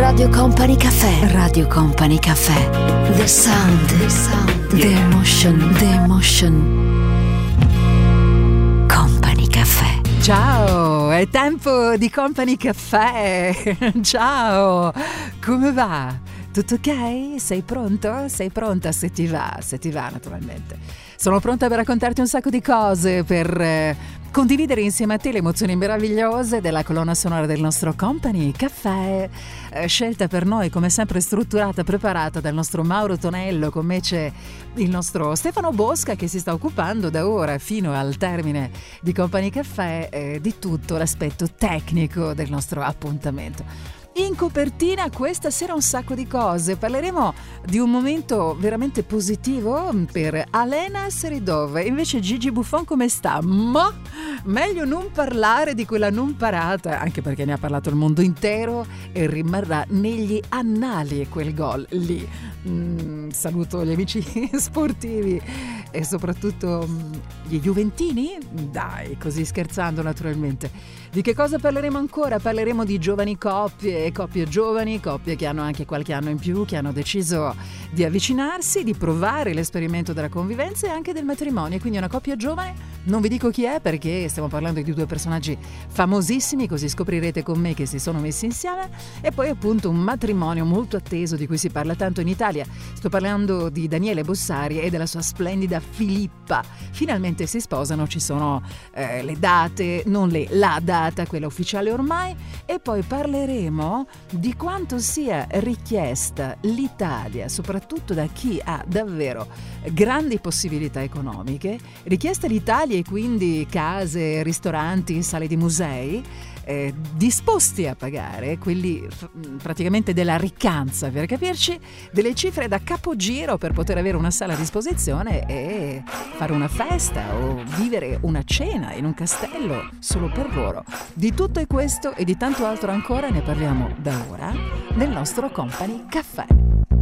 Radio Company Caffè. Radio Company Caffè. The sound. The sound. The emotion. The emotion. Company Caffè. Ciao, è tempo di Company Caffè. Ciao, come va? Tutto ok? Sei pronto? Sei pronta se ti va, se ti va naturalmente. Sono pronta per raccontarti un sacco di cose, per eh, condividere insieme a te le emozioni meravigliose della colonna sonora del nostro company, Caffè, eh, scelta per noi come sempre strutturata, preparata dal nostro Mauro Tonello, con me c'è il nostro Stefano Bosca che si sta occupando da ora fino al termine di Company Caffè eh, di tutto l'aspetto tecnico del nostro appuntamento. In copertina questa sera un sacco di cose. Parleremo di un momento veramente positivo per Alena Seridov. Invece Gigi Buffon come sta? Ma meglio non parlare di quella non parata, anche perché ne ha parlato il mondo intero e rimarrà negli annali quel gol lì. Mm, saluto gli amici sportivi e soprattutto mm, gli Juventini. Dai, così scherzando naturalmente. Di che cosa parleremo ancora? Parleremo di giovani coppie, coppie giovani, coppie che hanno anche qualche anno in più, che hanno deciso di avvicinarsi, di provare l'esperimento della convivenza e anche del matrimonio. Quindi una coppia giovane, non vi dico chi è perché stiamo parlando di due personaggi famosissimi, così scoprirete con me che si sono messi insieme. E poi appunto un matrimonio molto atteso di cui si parla tanto in Italia. Sto parlando di Daniele Bossari e della sua splendida Filippa. Finalmente si sposano, ci sono eh, le date, non le, la data data, quella ufficiale ormai, e poi parleremo di quanto sia richiesta l'Italia, soprattutto da chi ha davvero grandi possibilità economiche, richiesta l'Italia e quindi case, ristoranti, sale di musei, eh, disposti a pagare, quelli f- praticamente della riccanza per capirci, delle cifre da capogiro per poter avere una sala a disposizione e fare una festa o vivere una cena in un castello solo per loro. Di tutto questo e di tanto altro ancora ne parliamo da ora nel nostro Company Caffè.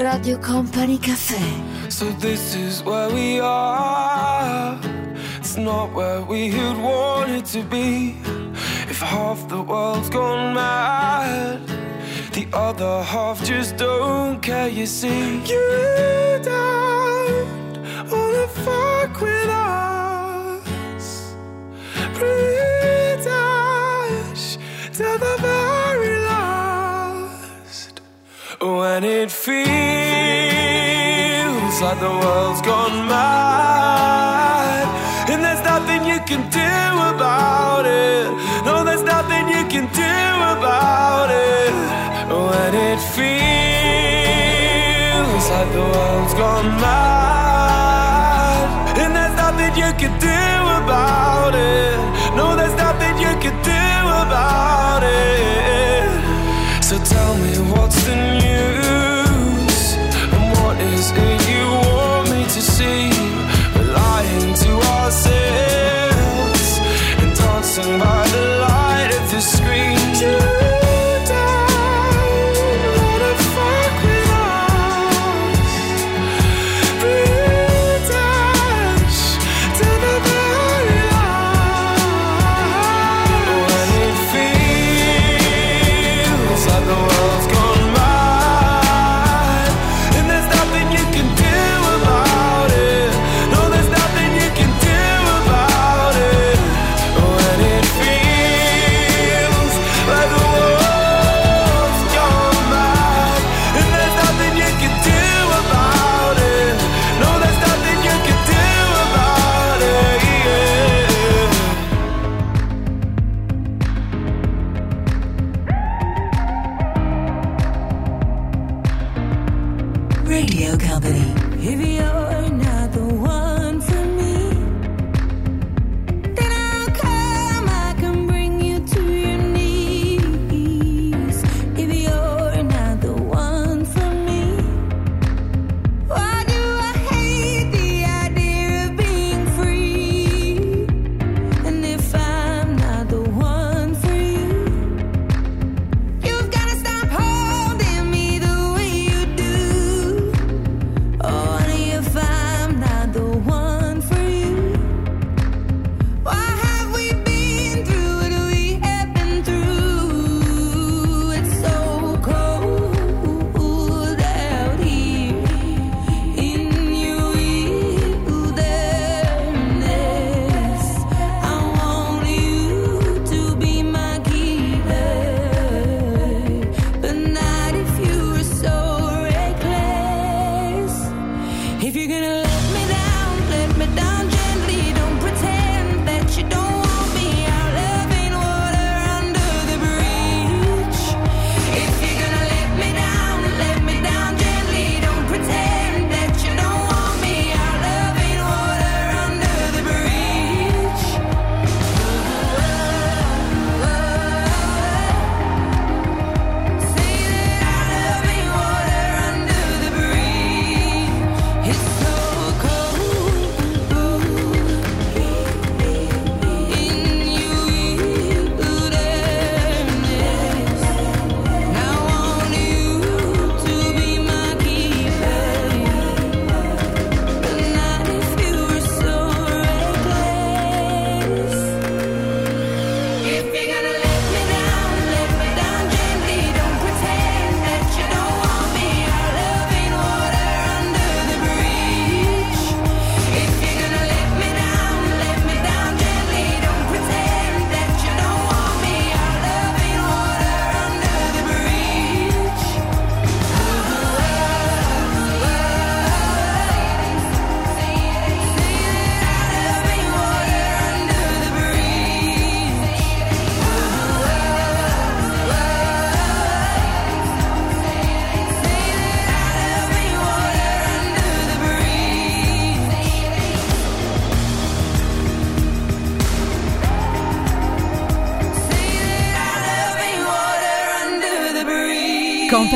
Radio Company Cafe. So this is where we are. It's not where we had wanted to be. If half the world's gone mad, the other half just don't care. You see, you don't wanna fuck with us. Pretend When it feels like the world's gone mad. And there's nothing you can do about it. No, there's nothing you can do about it. When it feels like the world's gone mad. And there's nothing you can do about it. No, there's nothing you can do about it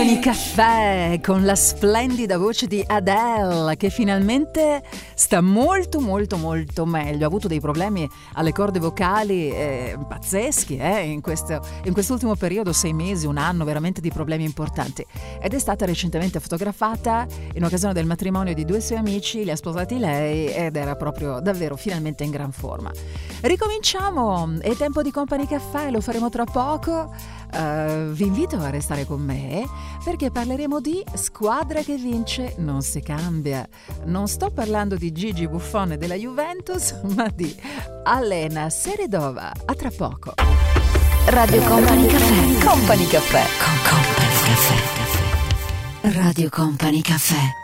Company Caffè con la splendida voce di Adele che finalmente sta molto molto molto meglio. Ha avuto dei problemi alle corde vocali eh, pazzeschi eh, in, questo, in quest'ultimo periodo, sei mesi, un anno, veramente di problemi importanti. Ed è stata recentemente fotografata in occasione del matrimonio di due suoi amici, li ha sposati lei ed era proprio davvero finalmente in gran forma. Ricominciamo, è tempo di Company Caffè, lo faremo tra poco. Uh, vi invito a restare con me perché parleremo di squadra che vince non si cambia. Non sto parlando di Gigi Buffone della Juventus, ma di Alena Seredova. A tra poco. Radio Company Caffè. Company Caffè. Con Company Caffè. Radio Company Caffè.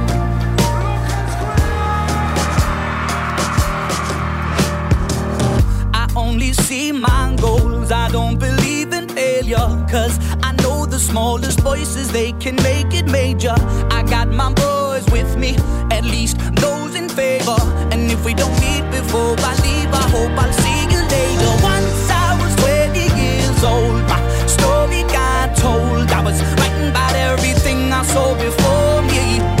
See my goals. I don't believe in failure. Cause I know the smallest voices, they can make it major. I got my boys with me, at least those in favor. And if we don't meet before I leave, I hope I'll see you later. Once I was 20 years old, my story got told. I was writing about everything I saw before me.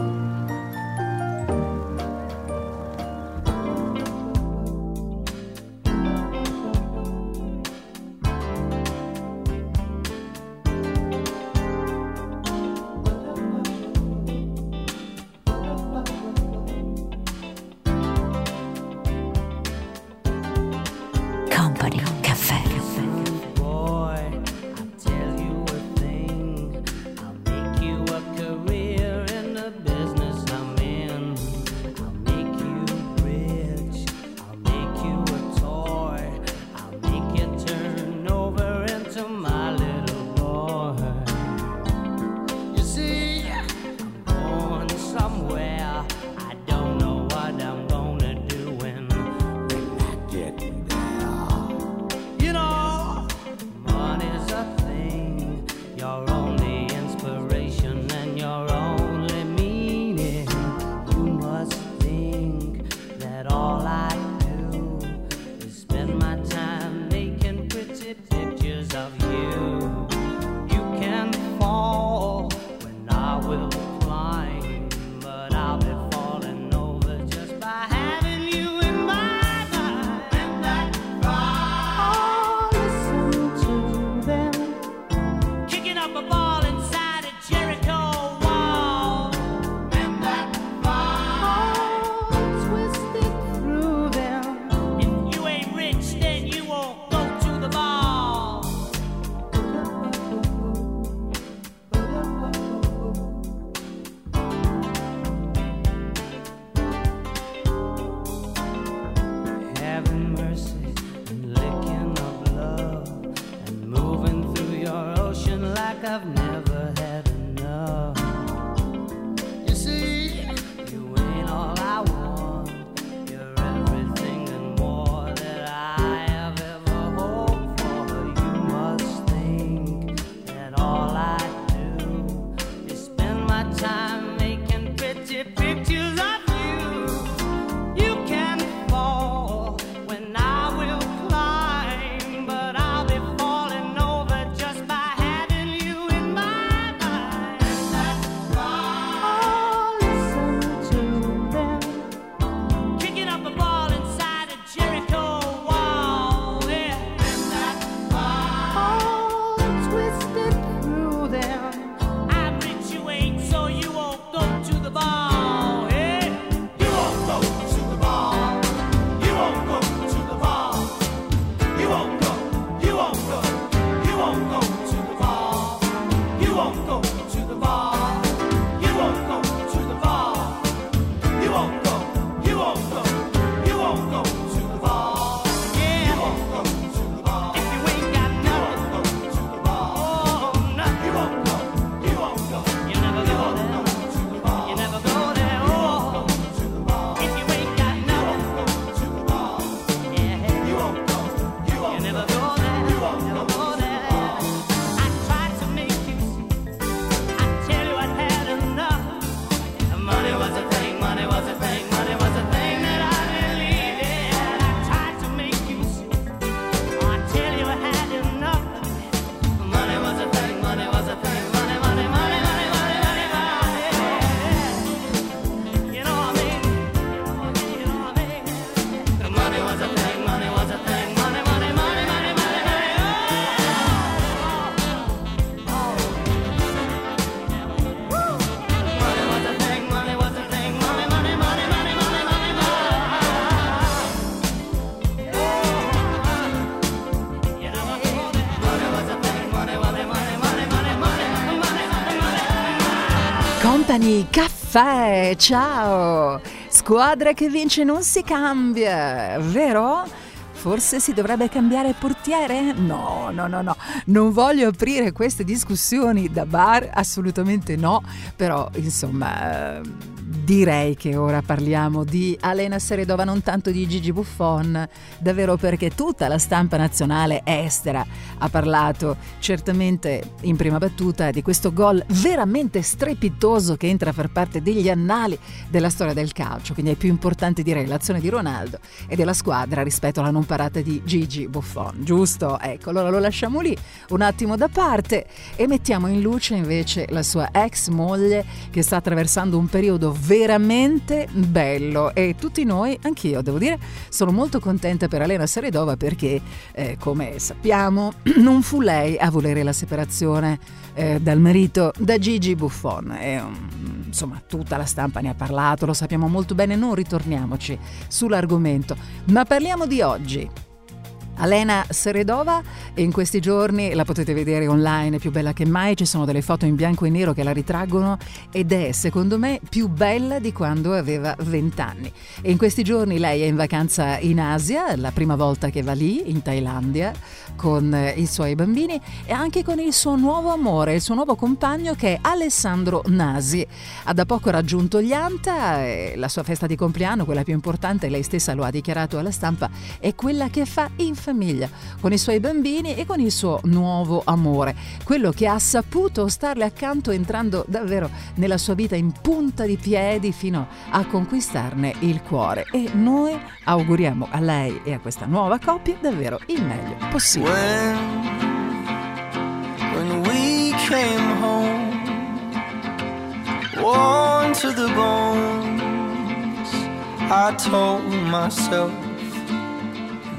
Company Caffè, ciao! Squadra che vince non si cambia, vero? Forse si dovrebbe cambiare portiere? No, no, no, no, non voglio aprire queste discussioni da bar, assolutamente no, però insomma eh, direi che ora parliamo di Alena Seredova, non tanto di Gigi Buffon, davvero perché tutta la stampa nazionale estera ha parlato certamente in prima battuta di questo gol veramente strepitoso che entra a far parte degli annali della storia del calcio, quindi è più importante direi l'azione di Ronaldo e della squadra rispetto alla non parata di Gigi Buffon, giusto? Ecco, allora lo lasciamo lì un attimo da parte e mettiamo in luce invece la sua ex moglie che sta attraversando un periodo veramente bello e tutti noi, anch'io devo dire, sono molto contenta per Elena Seredova perché, eh, come sappiamo, non fu lei a volere la separazione eh, dal marito da Gigi Buffon. E, um, insomma, tutta la stampa ne ha parlato, lo sappiamo molto bene, non ritorniamoci sull'argomento, ma parliamo di oggi. Alena Seredova e in questi giorni la potete vedere online, è più bella che mai, ci sono delle foto in bianco e nero che la ritraggono ed è secondo me più bella di quando aveva 20 anni. E in questi giorni lei è in vacanza in Asia, la prima volta che va lì, in Thailandia, con eh, i suoi bambini e anche con il suo nuovo amore, il suo nuovo compagno che è Alessandro Nasi. Ha da poco raggiunto gli Anta e la sua festa di compleanno, quella più importante, lei stessa lo ha dichiarato alla stampa, è quella che fa in famiglia, con i suoi bambini e con il suo nuovo amore, quello che ha saputo starle accanto entrando davvero nella sua vita in punta di piedi fino a conquistarne il cuore. E noi auguriamo a lei e a questa nuova coppia davvero il meglio possibile. When, when worn to the bones, I told myself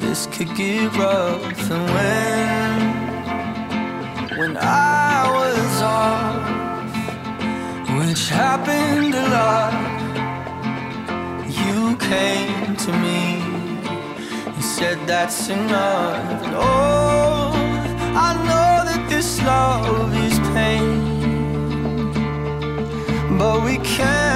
this could get rough. And when, when I was off, which happened a lot, you came to me and said that's enough. And oh, I know that this love is pain, but we can't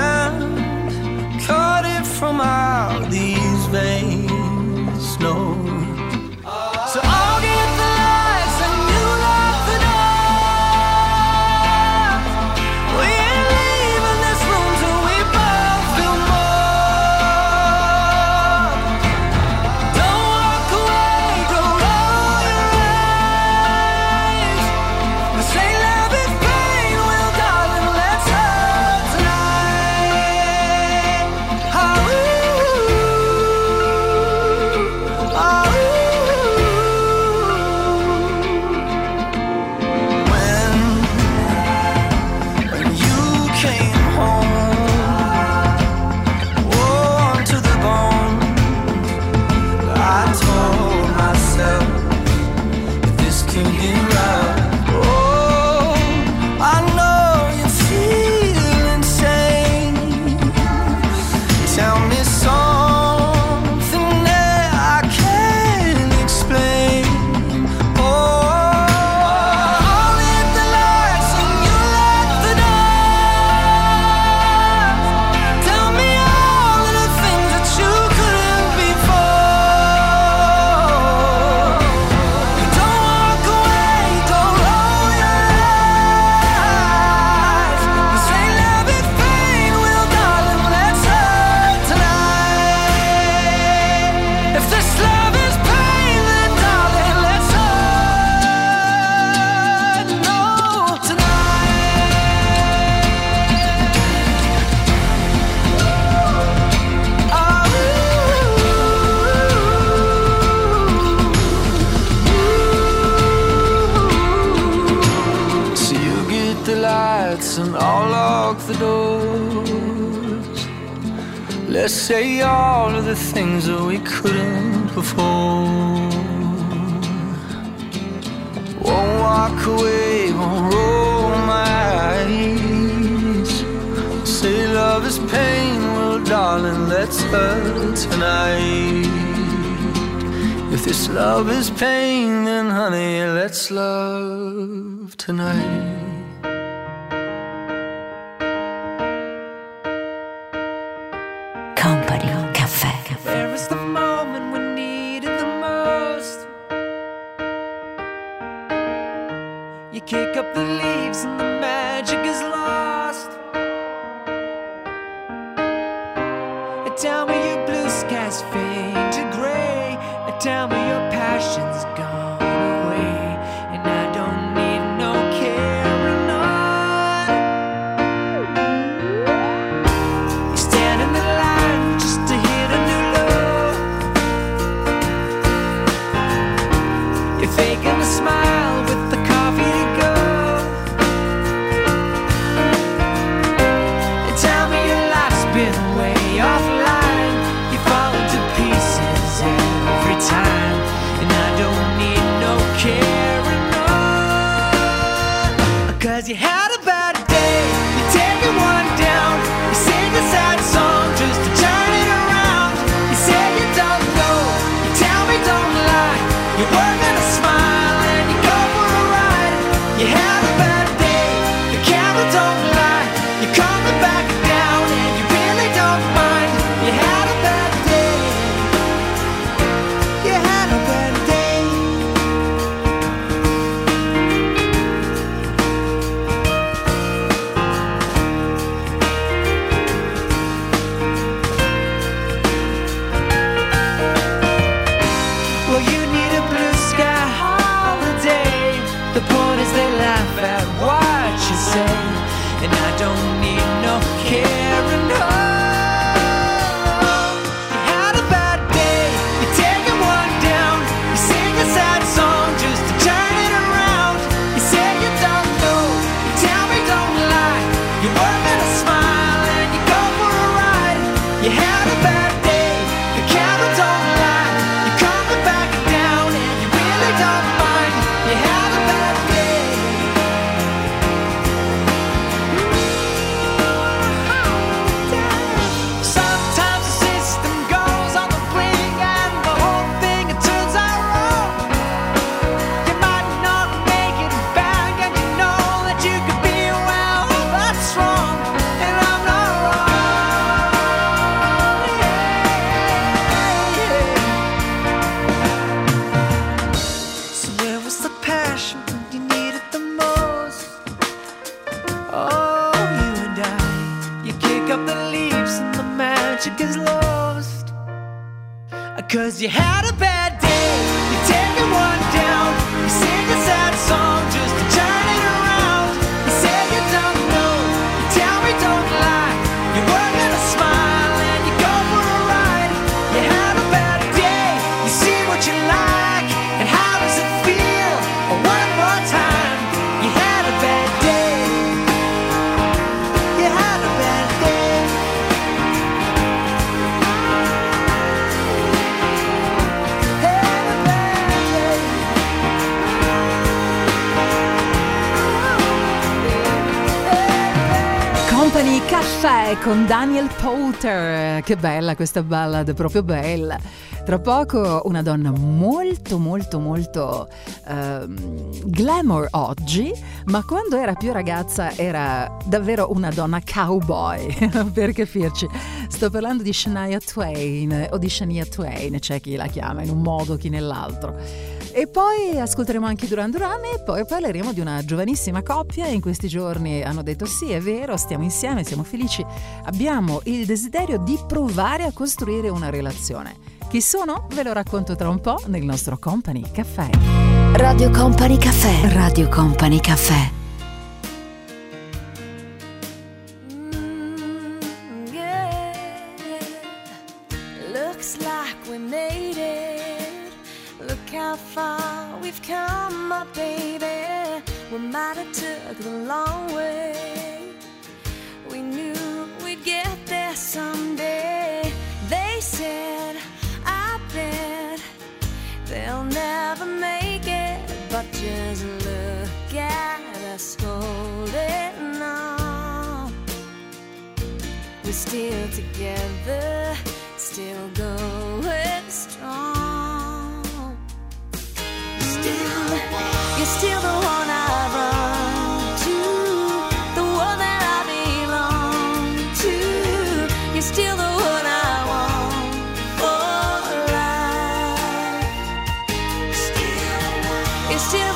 the things that we couldn't before. Won't walk away, won't roll my eyes. Say love is pain, well, darling, let's hurt tonight. If this love is pain, then honey, let's love tonight. con Daniel Potter. Che bella questa ballad, proprio bella. Tra poco una donna molto molto molto uh, glamour oggi, ma quando era più ragazza era davvero una donna cowboy, per capirci. Sto parlando di Shania Twain o di Shania Twain, c'è chi la chiama in un modo, chi nell'altro. E poi ascolteremo anche Duran Duran e poi parleremo di una giovanissima coppia. In questi giorni hanno detto sì, è vero, stiamo insieme, siamo felici, abbiamo il desiderio di provare a costruire una relazione. Chi sono? Ve lo racconto tra un po' nel nostro Company Caffè. Radio Company Caffè. Radio Company Caffè. still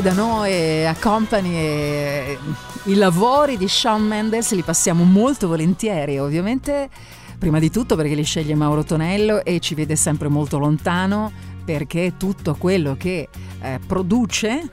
Da noi a Company eh, i lavori di Shawn Mendes li passiamo molto volentieri, ovviamente prima di tutto perché li sceglie Mauro Tonello e ci vede sempre molto lontano perché tutto quello che eh, produce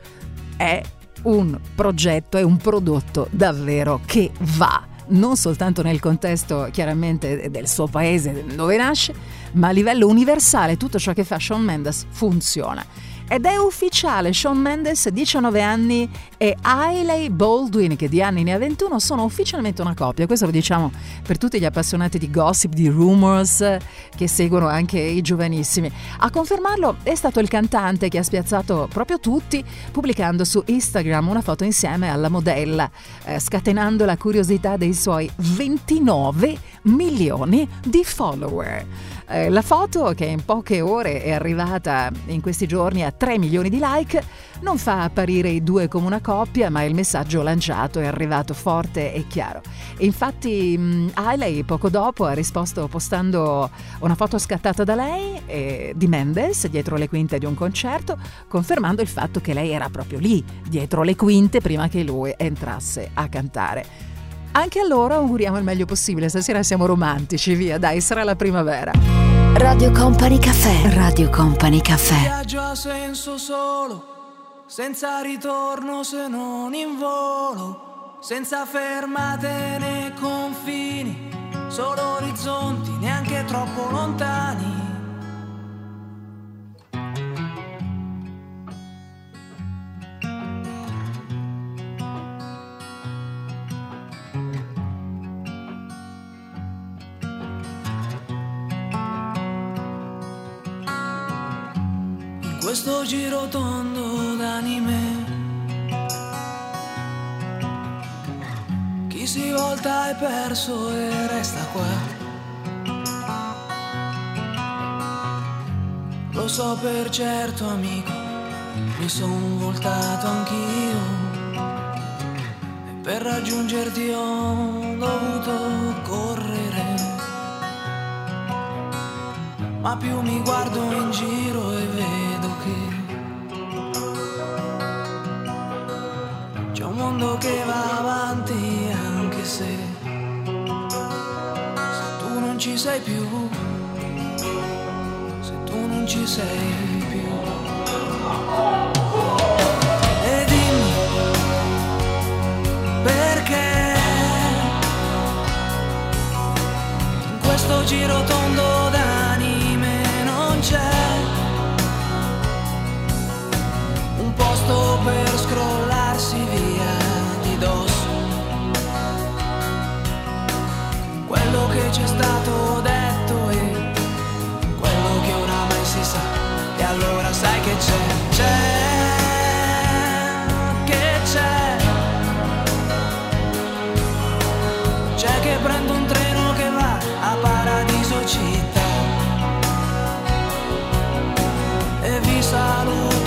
è un progetto, è un prodotto davvero che va non soltanto nel contesto chiaramente del suo paese dove nasce, ma a livello universale tutto ciò che fa Shawn Mendes funziona. Ed è ufficiale, Shawn Mendes, 19 anni, e Hailey Baldwin, che di anni ne ha 21, sono ufficialmente una coppia. Questo lo diciamo per tutti gli appassionati di gossip, di rumors, che seguono anche i giovanissimi. A confermarlo è stato il cantante che ha spiazzato proprio tutti, pubblicando su Instagram una foto insieme alla modella, eh, scatenando la curiosità dei suoi 29 milioni di follower. Eh, la foto, che in poche ore è arrivata in questi giorni a 3 milioni di like, non fa apparire i due come una coppia, ma il messaggio lanciato è arrivato forte e chiaro. Infatti mh, Hailey poco dopo ha risposto postando una foto scattata da lei eh, di Mendes dietro le quinte di un concerto, confermando il fatto che lei era proprio lì, dietro le quinte, prima che lui entrasse a cantare. Anche a loro auguriamo il meglio possibile, stasera siamo romantici, via, dai, sarà la primavera. Radio Company Caffè. Radio Company Caffè. viaggio ha senso solo, senza ritorno se non in volo, senza fermate né confini, solo orizzonti neanche troppo lontani. Questo giro tondo d'anime. Chi si volta è perso e resta qua. Lo so per certo amico Mi son voltato anch'io. E per raggiungerti ho dovuto correre. Ma più mi guardo in giro e vedo mondo che va avanti anche se se tu non ci sei più se tu non ci sei più. E dimmi perché? In questo giro tondo che c'è stato detto e quello che oramai si sa. E allora sai che c'è c'è che c'è. C'è che prendo un treno che va a Paradiso città. E vi saluto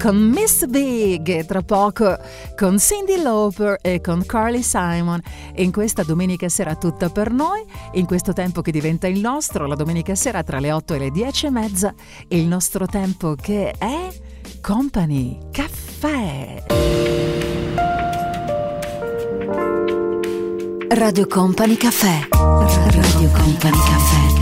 con Miss Big, tra poco con Cindy Lauper e con Carly Simon. In questa domenica sera tutta per noi, in questo tempo che diventa il nostro, la domenica sera tra le 8 e le 10 e mezza, il nostro tempo che è Company Caffè. Radio Company Caffè. Radio Company Caffè.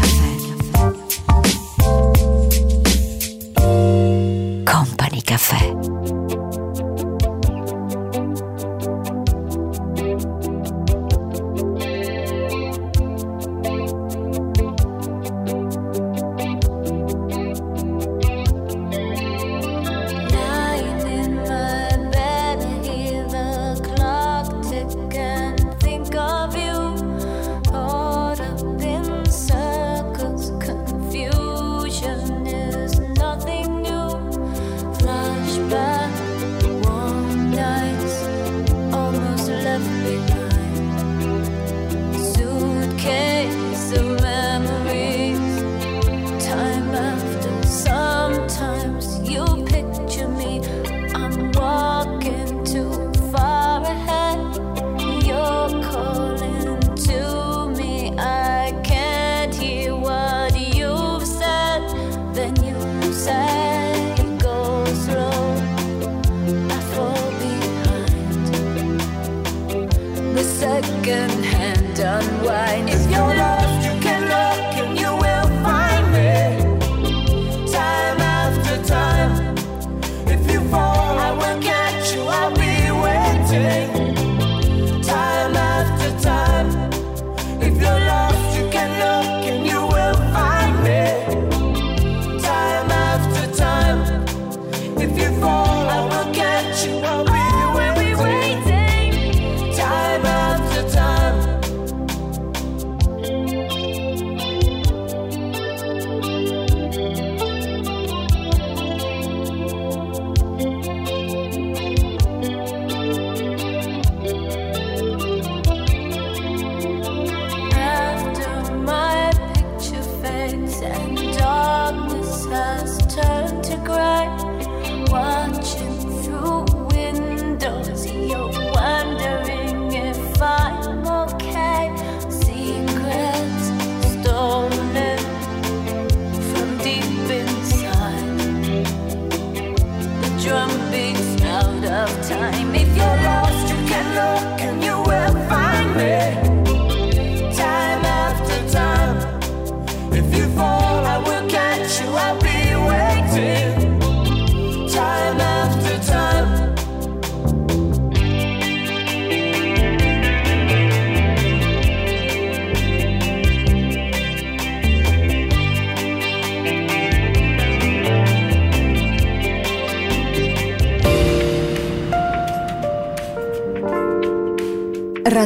second hand unwind.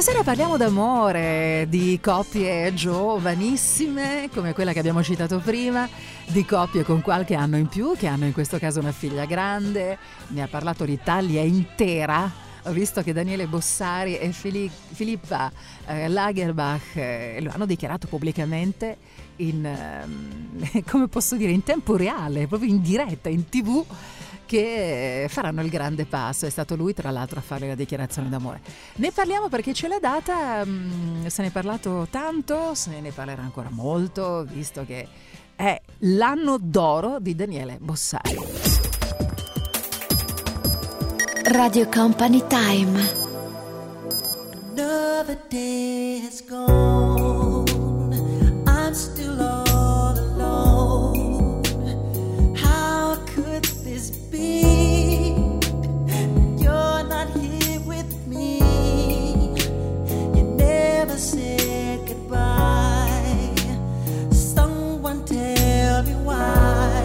Stasera parliamo d'amore, di coppie giovanissime come quella che abbiamo citato prima, di coppie con qualche anno in più, che hanno in questo caso una figlia grande, ne ha parlato l'Italia intera. Ho visto che Daniele Bossari e Fili- Filippa eh, Lagerbach eh, lo hanno dichiarato pubblicamente in, eh, come posso dire, in tempo reale, proprio in diretta, in tv che faranno il grande passo. È stato lui, tra l'altro, a fare la dichiarazione d'amore. Ne parliamo perché ce l'ha data, mm, se ne è parlato tanto, se ne parlerà ancora molto, visto che è l'anno d'oro di Daniele Bossari. Radio Company Time. Another day has gone. I'm still on. said goodbye. Someone tell me why.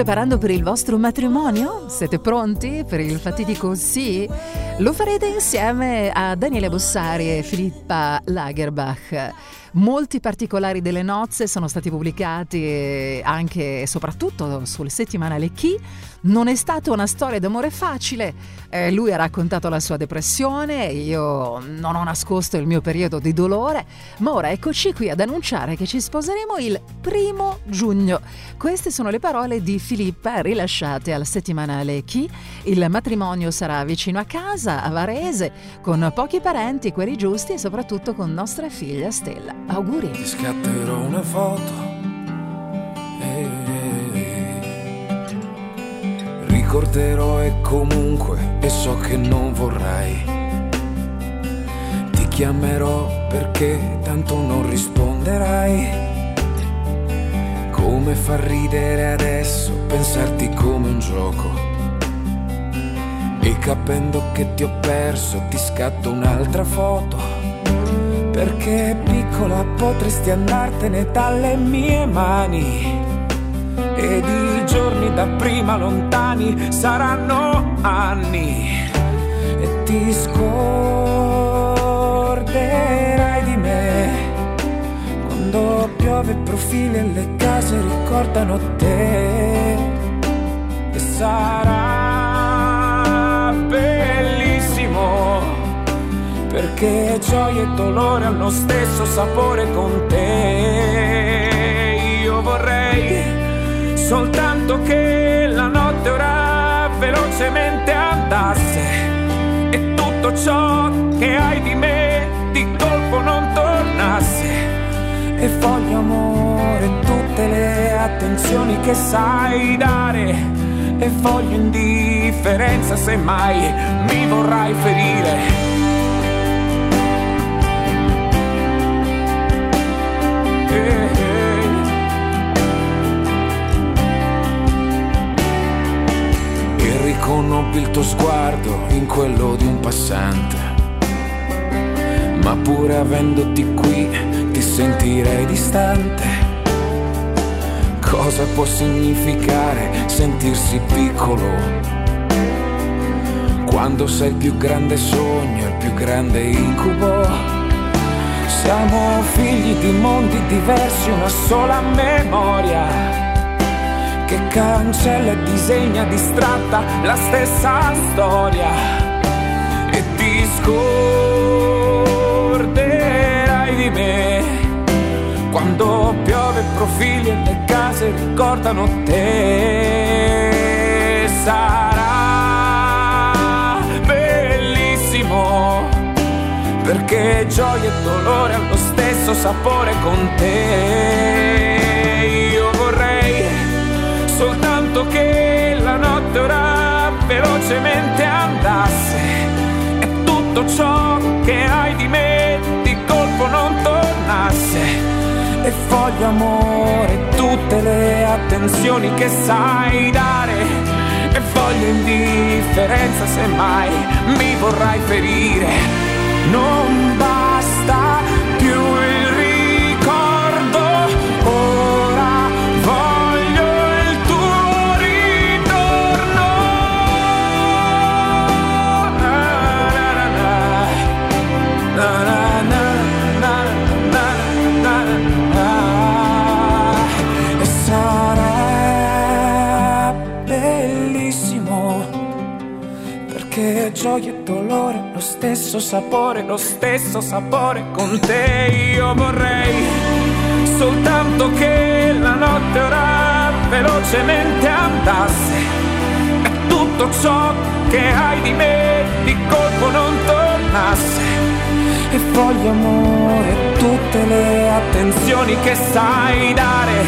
Preparando per il vostro matrimonio? Siete pronti per il fatidico sì? Lo farete insieme a Daniele Bossari e Filippa Lagerbach. Molti particolari delle nozze sono stati pubblicati anche e soprattutto sul settimanale Chi. Non è stata una storia d'amore facile. Eh, lui ha raccontato la sua depressione, io non ho nascosto il mio periodo di dolore, ma ora eccoci qui ad annunciare che ci sposeremo il primo giugno. Queste sono le parole di Filippa rilasciate al settimanale Chi. Il matrimonio sarà vicino a casa, a Varese, con pochi parenti, quelli giusti e soprattutto con nostra figlia Stella. Auguri! Ti scatterò una foto. eh. Ricorderò e comunque, e so che non vorrai. Ti chiamerò perché tanto non risponderai. Come fa ridere adesso pensarti come un gioco. E capendo che ti ho perso ti scatto un'altra foto. Perché piccola potresti andartene dalle mie mani. Ed i giorni da prima lontani saranno anni. E ti scorderai di me. Quando piove profili e le case ricordano te. E sarà bellissimo perché gioia e dolore hanno stesso sapore con te. Io vorrei soltanto che la notte ora velocemente andasse e tutto ciò che hai di me di colpo non tornasse. E voglio amore tutte le attenzioni che sai dare. E voglio indifferenza se mai mi vorrai ferire. E riconobbi il tuo sguardo in quello di un passante. Ma pure avendoti qui ti sentirei distante. Cosa può significare sentirsi piccolo? Quando sei il più grande sogno, il più grande incubo. Siamo figli di mondi diversi, una sola memoria che cancella e disegna distratta la stessa storia. E ti scorderai di me quando piove profili e le case ricordano te. Sarà perché gioia e dolore hanno lo stesso sapore con te. Io vorrei soltanto che la notte ora velocemente andasse e tutto ciò che hai di me di colpo non tornasse. E voglio amore tutte le attenzioni che sai dare. E voglio indifferenza se mai mi vorrai ferire. Non basta più il ricordo, ora voglio il tuo ritorno. Na, na, na, gioia e dolore lo stesso sapore, lo stesso sapore con te. Io vorrei soltanto che la notte ora velocemente andasse e tutto ciò che hai di me di colpo non tornasse. E voglio amore tutte le attenzioni che sai dare.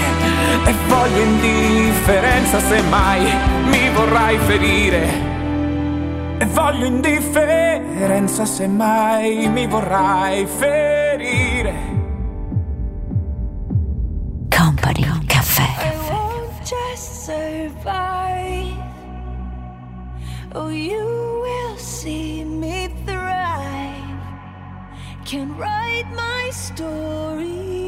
E voglio indifferenza se mai mi vorrai ferire. E voglio indifferenza se mai mi vorrai ferire. Company Caffè. I won't just survive. Oh, you will see me thrive. Can write my story.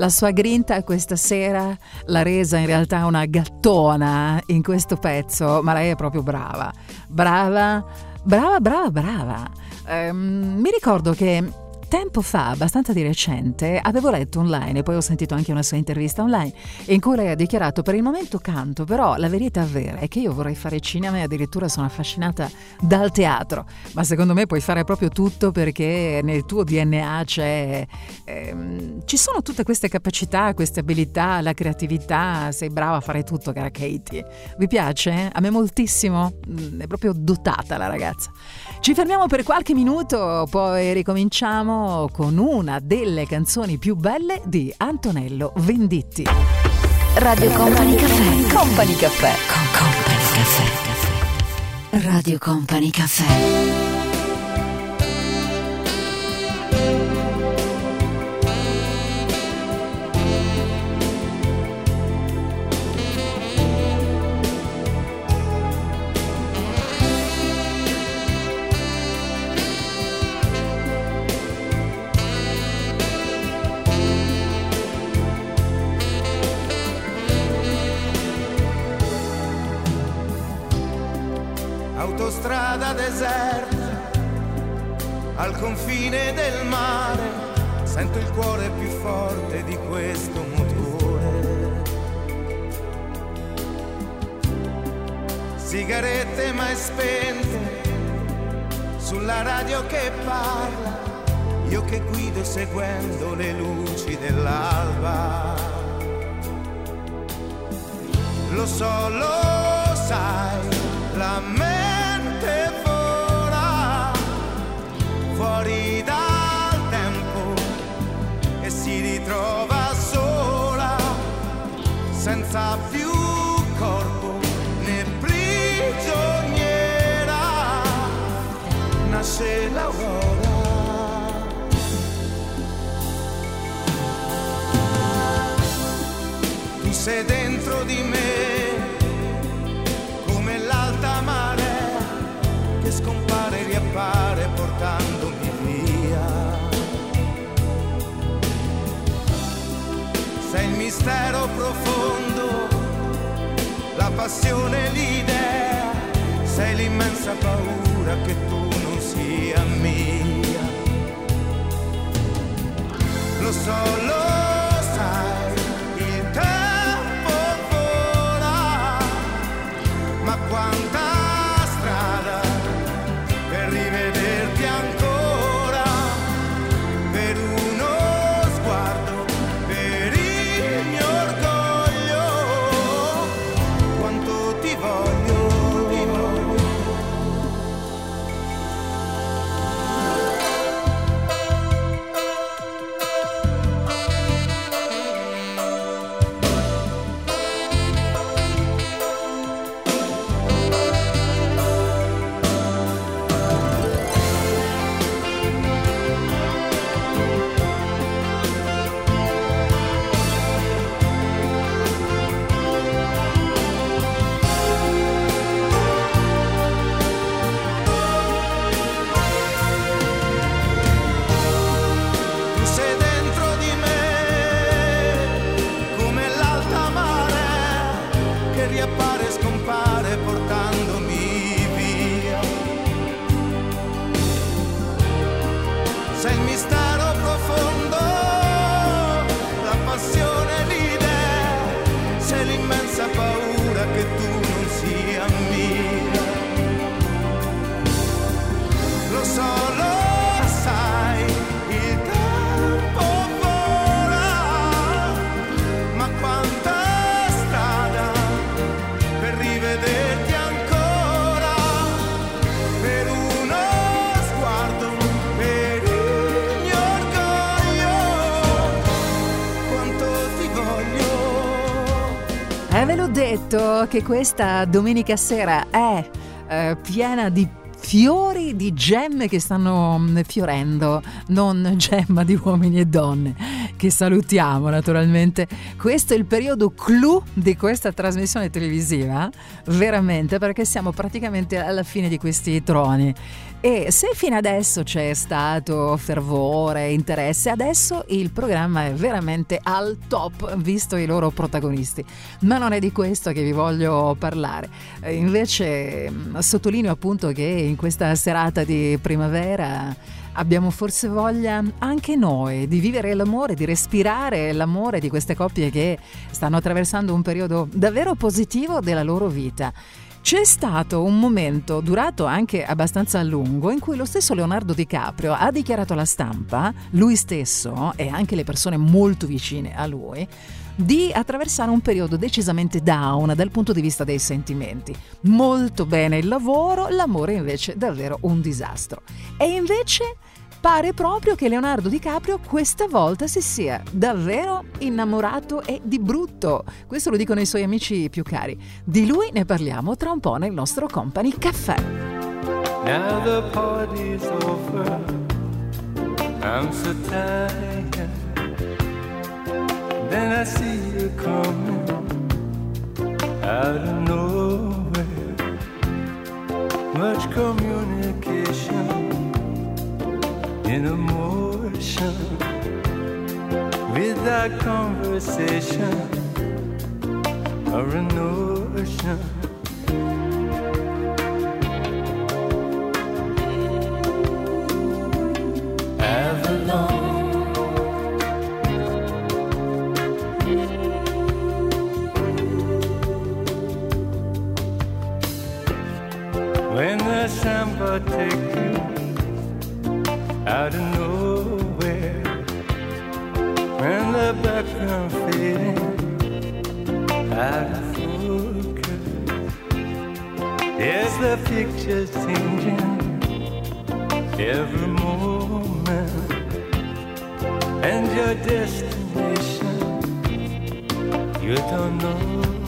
La sua grinta questa sera l'ha resa in realtà una gattona in questo pezzo, ma lei è proprio brava. Brava, brava, brava, brava. Ehm, mi ricordo che tempo fa, abbastanza di recente, avevo letto online e poi ho sentito anche una sua intervista online in cui lei ha dichiarato per il momento canto, però la verità vera è che io vorrei fare cinema e addirittura sono affascinata dal teatro, ma secondo me puoi fare proprio tutto perché nel tuo DNA c'è, ehm, ci sono tutte queste capacità, queste abilità, la creatività, sei brava a fare tutto cara Katie. Vi piace? A me moltissimo, Mm, è proprio dotata la ragazza. Ci fermiamo per qualche minuto, poi ricominciamo con una delle canzoni più belle di Antonello Venditti. Radio Company Caffè. Company Caffè. Con Company Caffè. Radio Company Caffè. Confine del mare, sento il cuore più forte di questo motore. Sigarette mai spente, sulla radio che parla, io che guido seguendo le luci dell'alba. Lo so, lo sai, la mente fuori dal tempo e si ritrova sola, senza più corpo né prigioniera. Nasce l'aurora. Tu sei dentro di me come l'alta marea che scompare e riappare portandomi Sei il mistero profondo, la passione, l'idea, sei l'immensa paura che questa domenica sera è eh, piena di fiori di gemme che stanno mm, fiorendo, non gemma di uomini e donne, che salutiamo naturalmente. Questo è il periodo clou di questa trasmissione televisiva, veramente, perché siamo praticamente alla fine di questi troni. E se fino adesso c'è stato fervore, interesse, adesso il programma è veramente al top, visto i loro protagonisti. Ma non è di questo che vi voglio parlare. Eh, Invece mh, sottolineo appunto che in questa serata di primavera abbiamo forse voglia anche noi di vivere l'amore, di respirare l'amore di queste coppie che stanno attraversando un periodo davvero positivo della loro vita. C'è stato un momento, durato anche abbastanza a lungo, in cui lo stesso Leonardo DiCaprio ha dichiarato alla stampa, lui stesso e anche le persone molto vicine a lui, di attraversare un periodo decisamente down dal punto di vista dei sentimenti. Molto bene il lavoro, l'amore invece davvero un disastro. E invece pare proprio che Leonardo DiCaprio questa volta si sia davvero innamorato e di brutto. Questo lo dicono i suoi amici più cari. Di lui ne parliamo tra un po' nel nostro Company Caffè. Now the party's over. I'm so tired. Then I see you coming out of nowhere. Much communication in emotion without conversation or a notion. Avalon. Samba take you out of nowhere, when the background fading out of focus, yes, the picture changing every moment, and your destination you don't know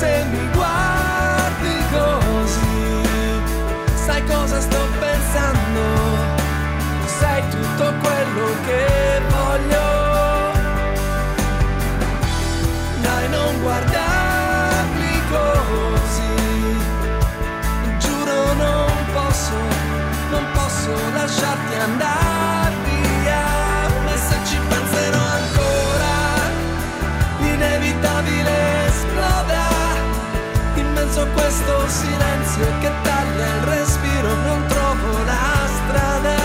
se mi guardi così, sai cosa sto pensando, sei tutto quello che voglio, dai non guardare. silenzio che taglia il respiro, non trovo la strada.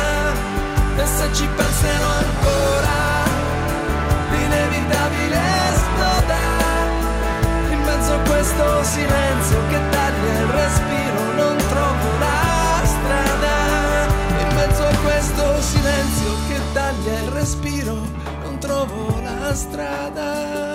E se ci penserò ancora, l'inevitabile esploda. In mezzo a questo silenzio che taglia il respiro, non trovo la strada. In mezzo a questo silenzio che taglia il respiro, non trovo la strada.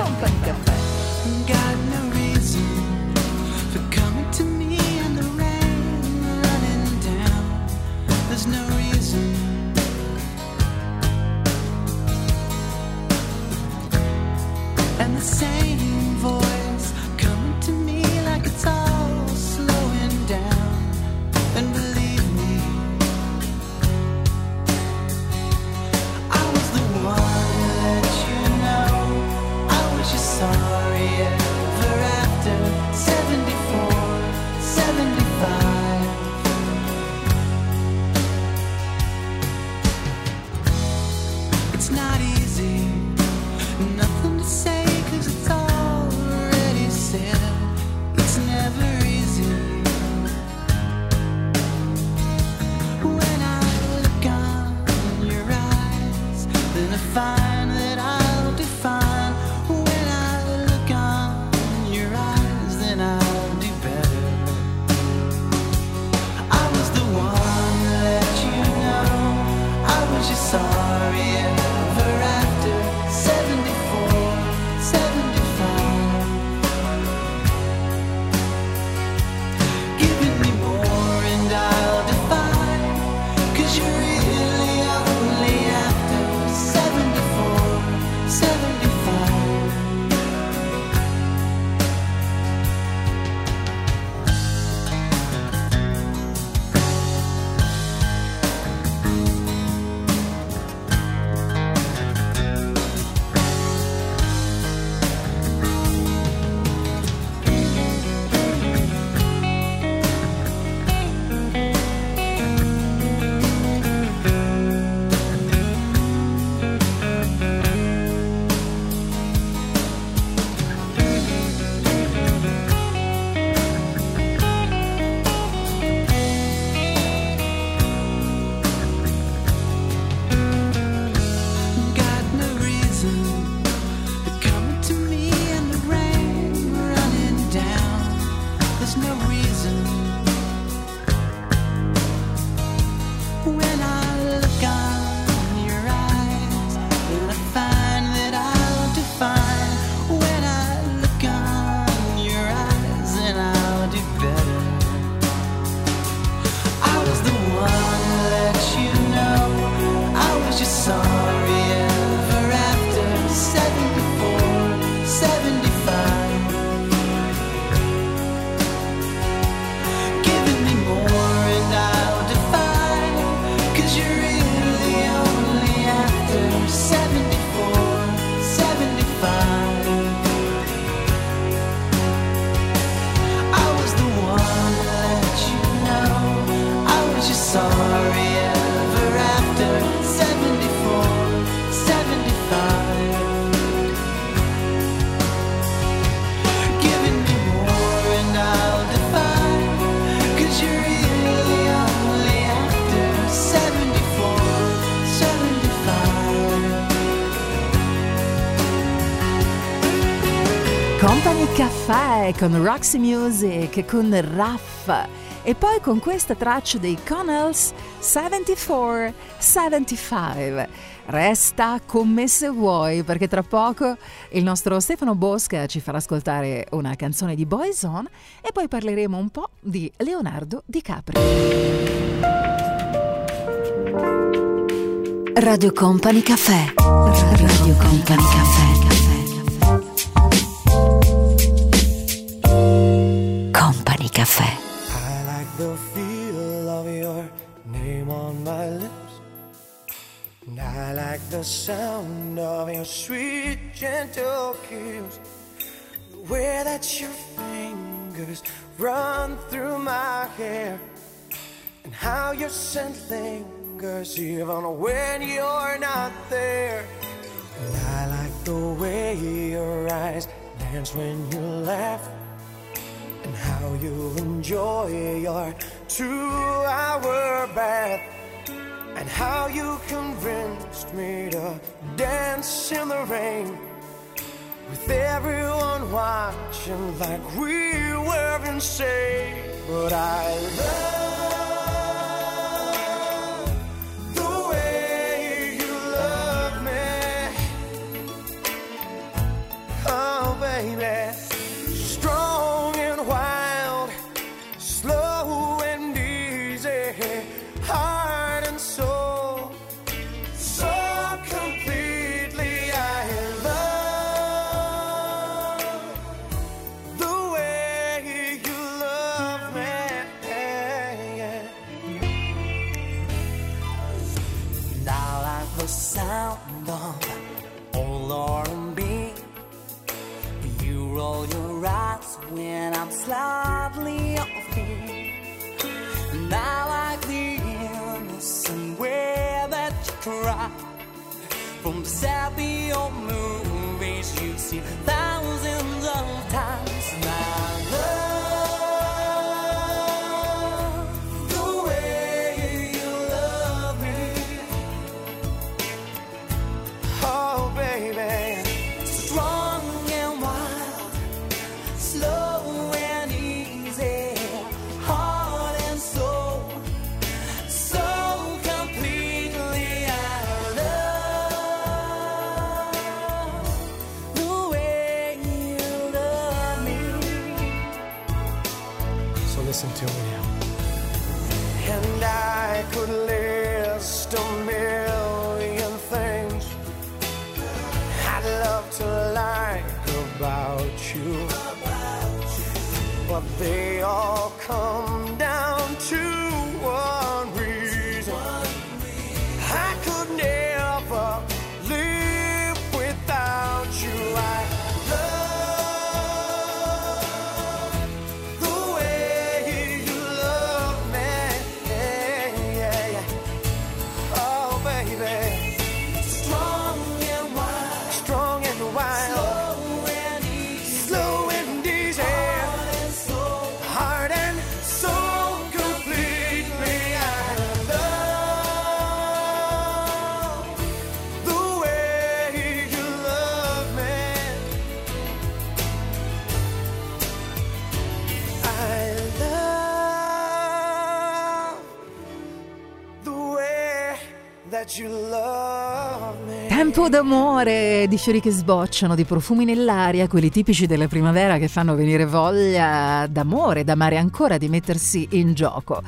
Con Roxy Music, con Raff e poi con questa traccia dei Connells 74-75. Resta con me se vuoi perché tra poco il nostro Stefano Bosca ci farà ascoltare una canzone di Boyzone e poi parleremo un po' di Leonardo DiCaprio. Radio Company Caffè. Radio Company Caffè. The feel of your name on my lips. And I like the sound of your sweet, gentle kiss. The way that your fingers run through my hair. And how your scent lingers even when you're not there. And I like the way your eyes dance when you laugh. And how you enjoy your two hour bath. And how you convinced me to dance in the rain. With everyone watching like we were insane. But I love the way you love me. Oh, baby. gladly of me. Now I like the innocent way that you cry. From the sad old movies you see thousands of times. All come d'amore, di fiori che sbocciano, di profumi nell'aria, quelli tipici della primavera che fanno venire voglia d'amore, d'amare ancora, di mettersi in gioco.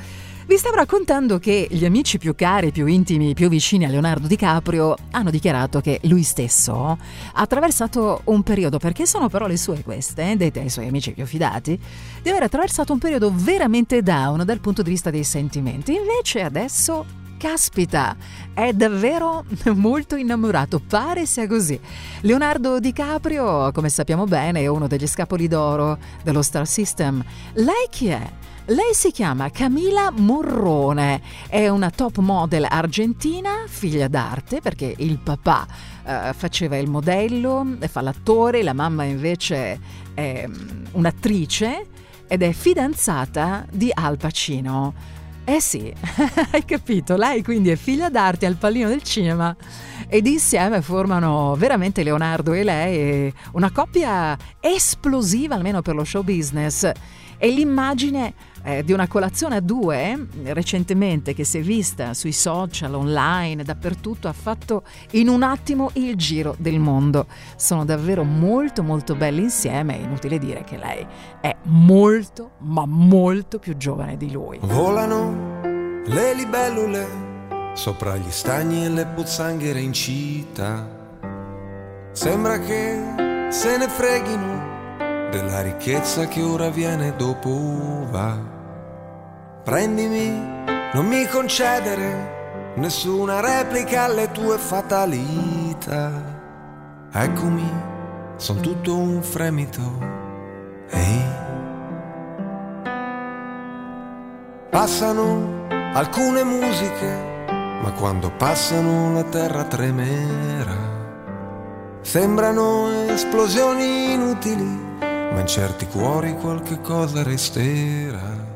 Vi stavo raccontando che gli amici più cari, più intimi, più vicini a Leonardo DiCaprio hanno dichiarato che lui stesso ha attraversato un periodo, perché sono parole sue queste, eh, dette ai suoi amici più fidati, di aver attraversato un periodo veramente down dal punto di vista dei sentimenti. Invece adesso Caspita, è davvero molto innamorato, pare sia così. Leonardo DiCaprio, come sappiamo bene, è uno degli scapoli d'oro dello Star System. Lei chi è? Lei si chiama Camila Morrone, è una top model argentina, figlia d'arte perché il papà eh, faceva il modello, fa l'attore, la mamma invece è mm, un'attrice ed è fidanzata di Al Pacino. Eh sì, hai capito, lei quindi è figlia d'arte al pallino del cinema ed insieme formano veramente Leonardo e lei una coppia esplosiva almeno per lo show business e l'immagine eh, di una colazione a due recentemente che si è vista sui social, online, dappertutto, ha fatto in un attimo il giro del mondo. Sono davvero molto molto belli insieme, è inutile dire che lei è molto ma molto più giovane di lui. Volano le libellule sopra gli stagni e le pozzanghere in città. Sembra che se ne freghino della ricchezza che ora viene dopo va. Prendimi, non mi concedere nessuna replica alle tue fatalità. Eccomi, son tutto un fremito. Ehi. Passano alcune musiche, ma quando passano la terra tremerà. Sembrano esplosioni inutili, ma in certi cuori qualche cosa resterà.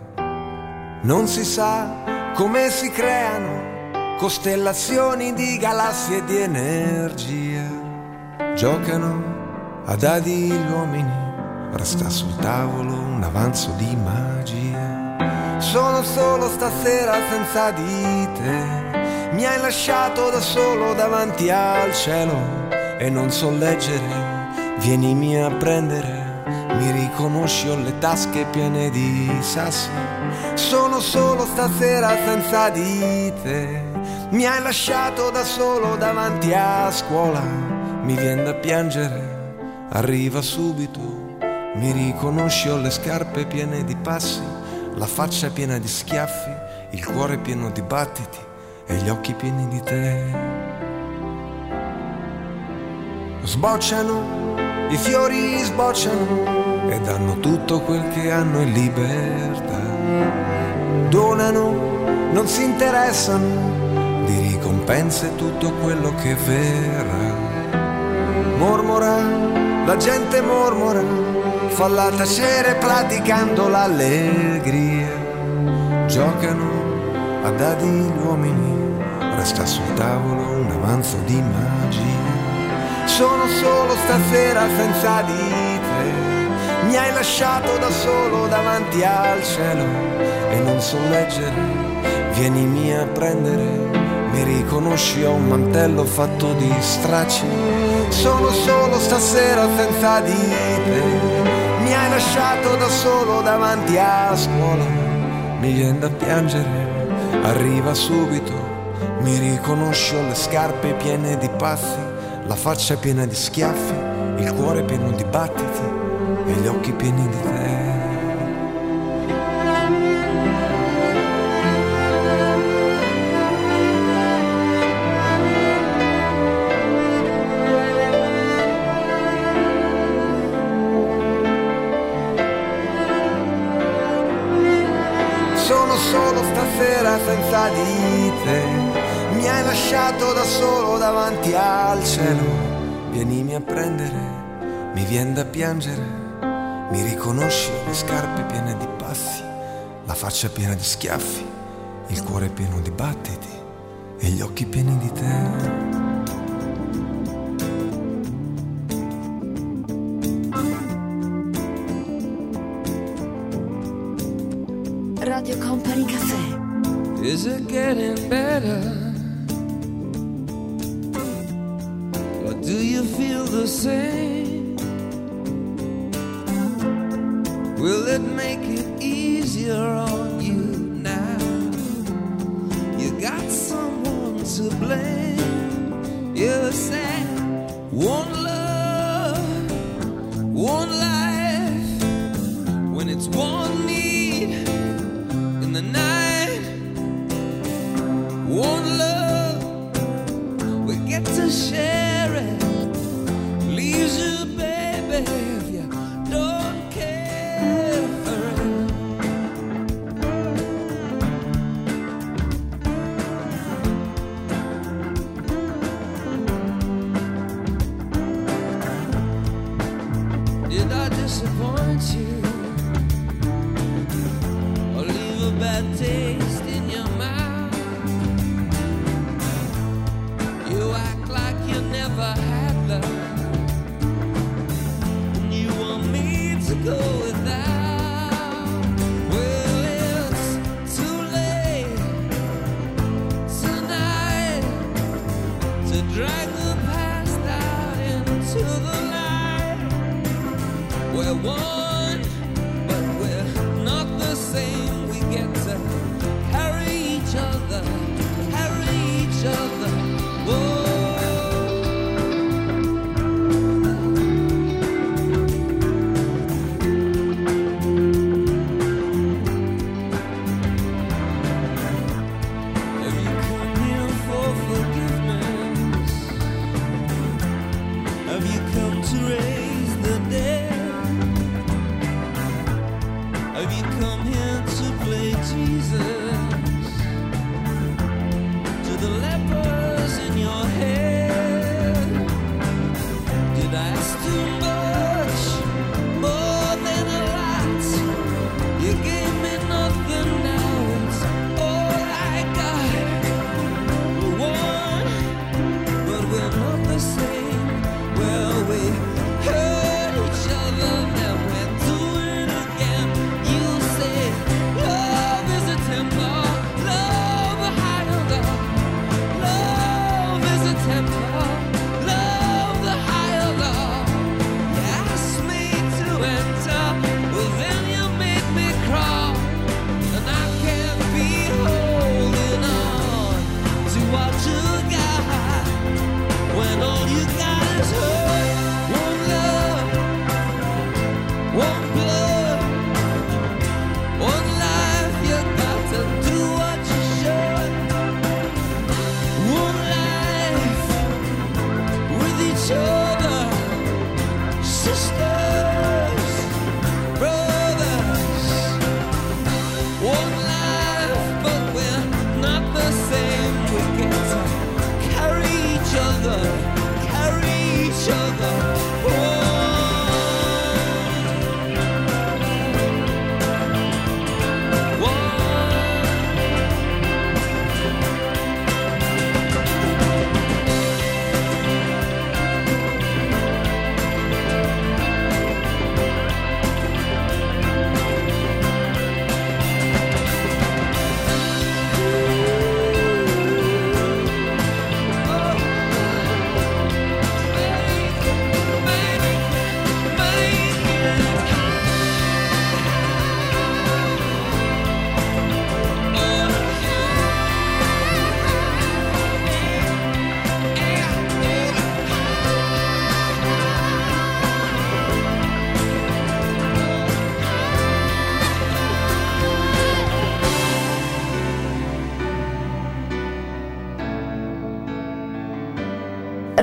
Non si sa come si creano costellazioni di galassie di energia. Giocano a dadi gli uomini, resta sul tavolo un avanzo di magia. Sono solo stasera senza di te, mi hai lasciato da solo davanti al cielo e non so leggere, vienimi a prendere. Mi riconosci, ho le tasche piene di sassi. Sono solo stasera senza di te. Mi hai lasciato da solo davanti a scuola. Mi viene da piangere, arriva subito. Mi riconosci, ho le scarpe piene di passi. La faccia piena di schiaffi, il cuore pieno di battiti e gli occhi pieni di te. Sbocciano, i fiori sbocciano e danno tutto quel che hanno in libertà. Donano, non si interessano di ricompense tutto quello che verrà. Mormora, la gente mormora, falla tacere praticando l'allegria. Giocano a dadi gli uomini, resta sul tavolo un avanzo di magia. Sono solo stasera senza di te. Mi hai lasciato da solo davanti al cielo e non so leggere. Vienimi a prendere. Mi riconosci ho un mantello fatto di stracci. Sono solo stasera senza di te. Mi hai lasciato da solo davanti a scuola. Mi viene da piangere. Arriva subito. Mi riconosci le scarpe piene di passi la faccia piena di schiaffi, il cuore pieno di battiti e gli occhi pieni di te. Sono solo stasera senza di te. Hai lasciato da solo davanti al cielo. Vienimi a prendere, mi vien da piangere. Mi riconosci le scarpe piene di passi, la faccia piena di schiaffi, il cuore pieno di battiti e gli occhi pieni di te.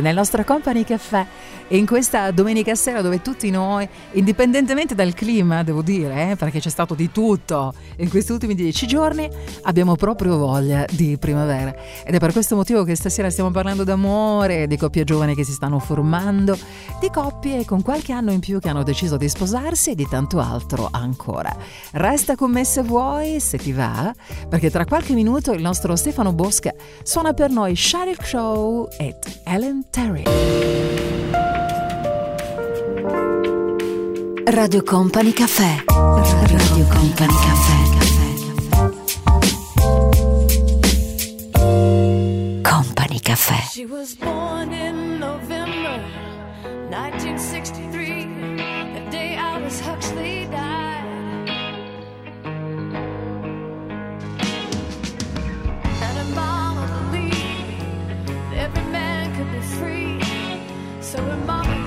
Nel nostro Company Caffè. In questa domenica sera dove tutti noi, indipendentemente dal clima, devo dire, eh, perché c'è stato di tutto in questi ultimi dieci giorni, abbiamo proprio voglia di primavera. Ed è per questo motivo che stasera stiamo parlando d'amore, di coppie giovani che si stanno formando, di coppie con qualche anno in più che hanno deciso di sposarsi e di tanto altro ancora. Resta con me se vuoi, se ti va, perché tra qualche minuto il nostro Stefano Bosca suona per noi Sheryl Crow e Ellen Terry. Radio Company Caffè. Radio Company Caffè. Company Caffè. She was born in November 1963, the day Aldous Huxley died. And her mama believed every man could be free. So her mama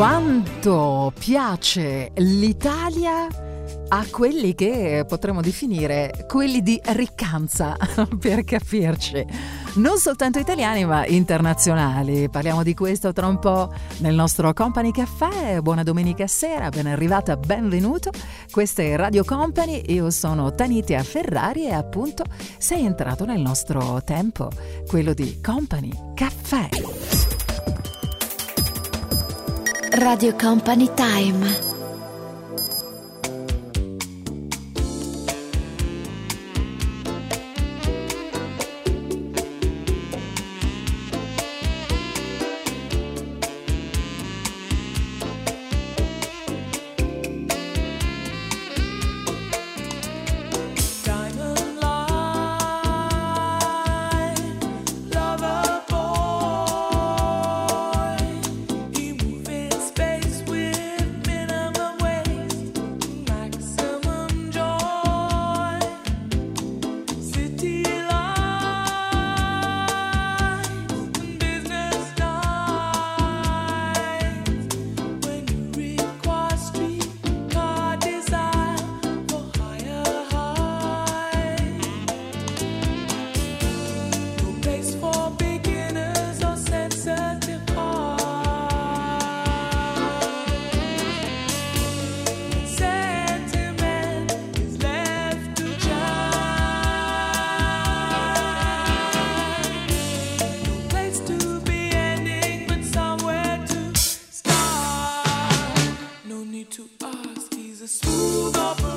Quanto piace l'Italia a quelli che potremmo definire quelli di riccanza, per capirci. Non soltanto italiani, ma internazionali. Parliamo di questo tra un po' nel nostro Company Caffè. Buona domenica sera, ben arrivata, benvenuto. Questa è Radio Company, io sono Tanitia Ferrari e appunto sei entrato nel nostro tempo, quello di Company Caffè. Radio Company Time. a smooth opera.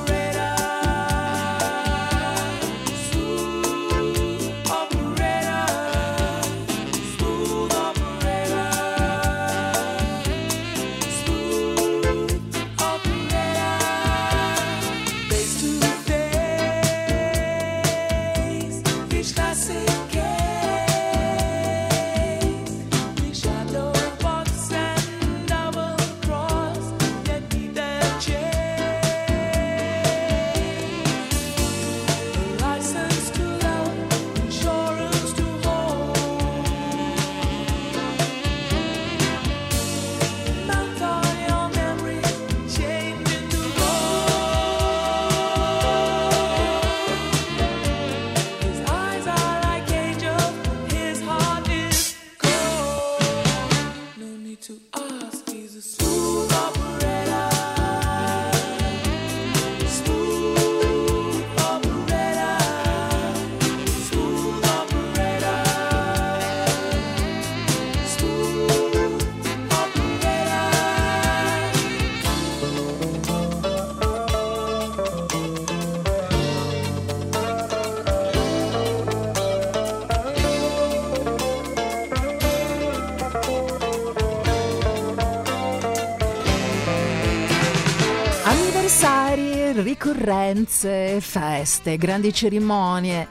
ricorrenze, feste, grandi cerimonie.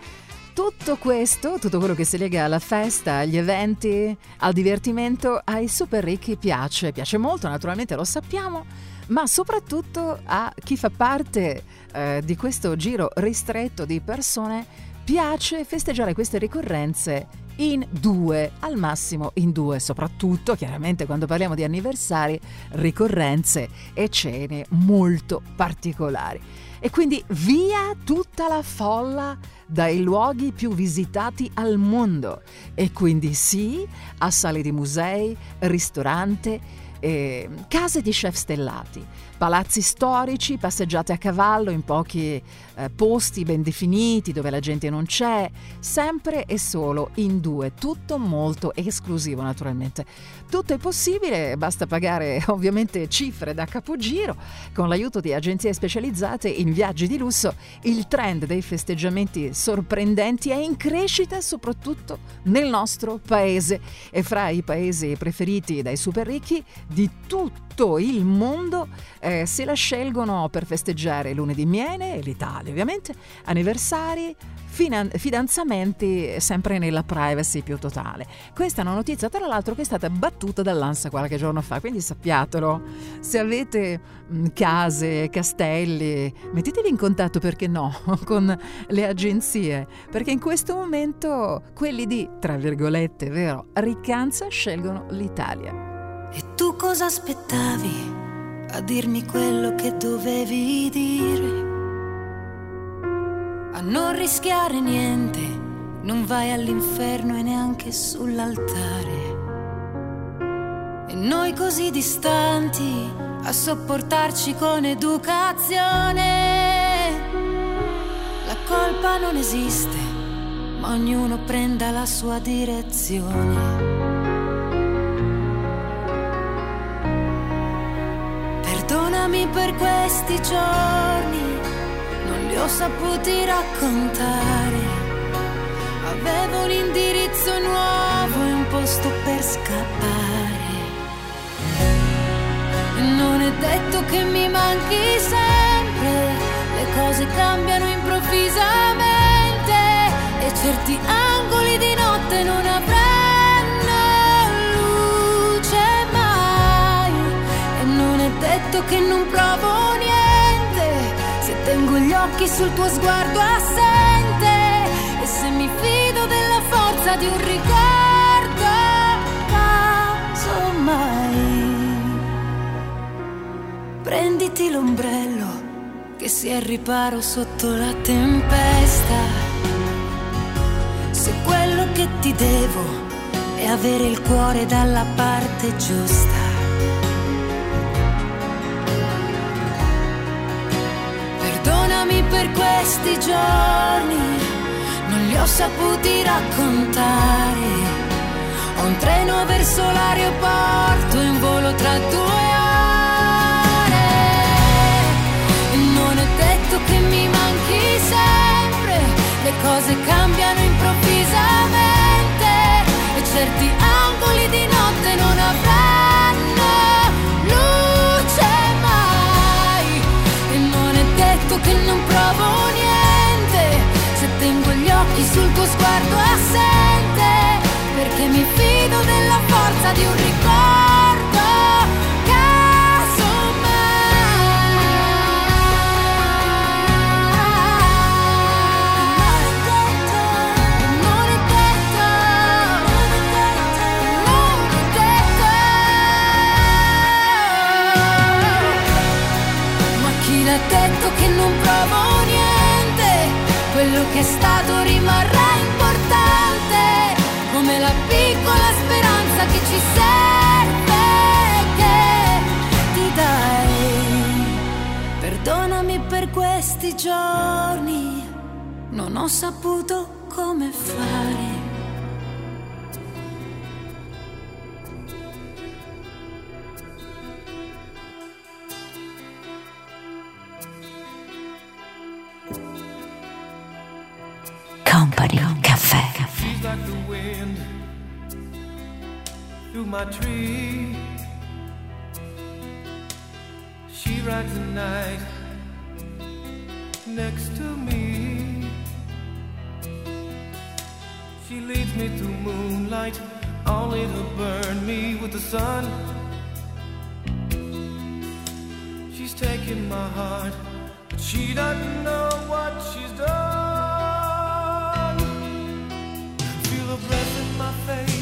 Tutto questo, tutto quello che si lega alla festa, agli eventi, al divertimento, ai super ricchi piace, piace molto, naturalmente lo sappiamo, ma soprattutto a chi fa parte eh, di questo giro ristretto di persone piace festeggiare queste ricorrenze in due, al massimo in due, soprattutto chiaramente quando parliamo di anniversari, ricorrenze e cene molto particolari. E quindi via tutta la folla dai luoghi più visitati al mondo. E quindi sì a sale di musei, ristorante, eh, case di chef stellati, palazzi storici, passeggiate a cavallo in pochi eh, posti ben definiti dove la gente non c'è, sempre e solo in due, tutto molto esclusivo naturalmente. Tutto è possibile, basta pagare ovviamente cifre da capogiro, con l'aiuto di agenzie specializzate in viaggi di lusso, il trend dei festeggiamenti sorprendenti è in crescita soprattutto nel nostro paese. E fra i paesi preferiti dai super ricchi di tutto il mondo eh, se la scelgono per festeggiare lune di miele, l'Italia ovviamente, anniversari, finan- fidanzamenti sempre nella privacy più totale. Questa è una notizia tra l'altro che è stata battuta dall'ANSA qualche giorno fa, quindi sappiatelo. Se avete mh, case, castelli, mettetevi in contatto perché no con le agenzie, perché in questo momento quelli di, tra virgolette, vero, riccanza scelgono l'Italia. E tu cosa aspettavi a dirmi quello che dovevi dire? A non rischiare niente, non vai all'inferno e neanche sull'altare. E noi così distanti a sopportarci con educazione. La colpa non esiste, ma ognuno prenda la sua direzione. Perdonami per questi giorni, li ho saputi raccontare. Avevo un indirizzo nuovo e un posto per scappare. Non è detto che mi manchi sempre, le cose cambiano improvvisamente e certi angoli di notte non avranno luce. E non è detto che non provo niente occhi sul tuo sguardo assente e se mi fido della forza di un ricordo casomai. Prenditi l'ombrello che si è al riparo sotto la tempesta. Se quello che ti devo è avere il cuore dalla parte giusta. Questi giorni, non li ho saputi raccontare. Ho un treno verso l'aeroporto in volo tra due ore. Non è detto che mi manchi sempre, le cose cambiano improvvisamente e certi angoli di notte non avranno è detto che non provo niente se tengo gli occhi sul tuo sguardo assente, perché mi fido della forza di un ricordo. Quello che è stato rimarrà importante, come la piccola speranza che ci serve, che ti dai. Perdonami per questi giorni, non ho saputo come fare. my tree. She rides the night next to me. She leads me through moonlight, only to burn me with the sun. She's taking my heart, but she doesn't know what she's done. Feel her breath in my face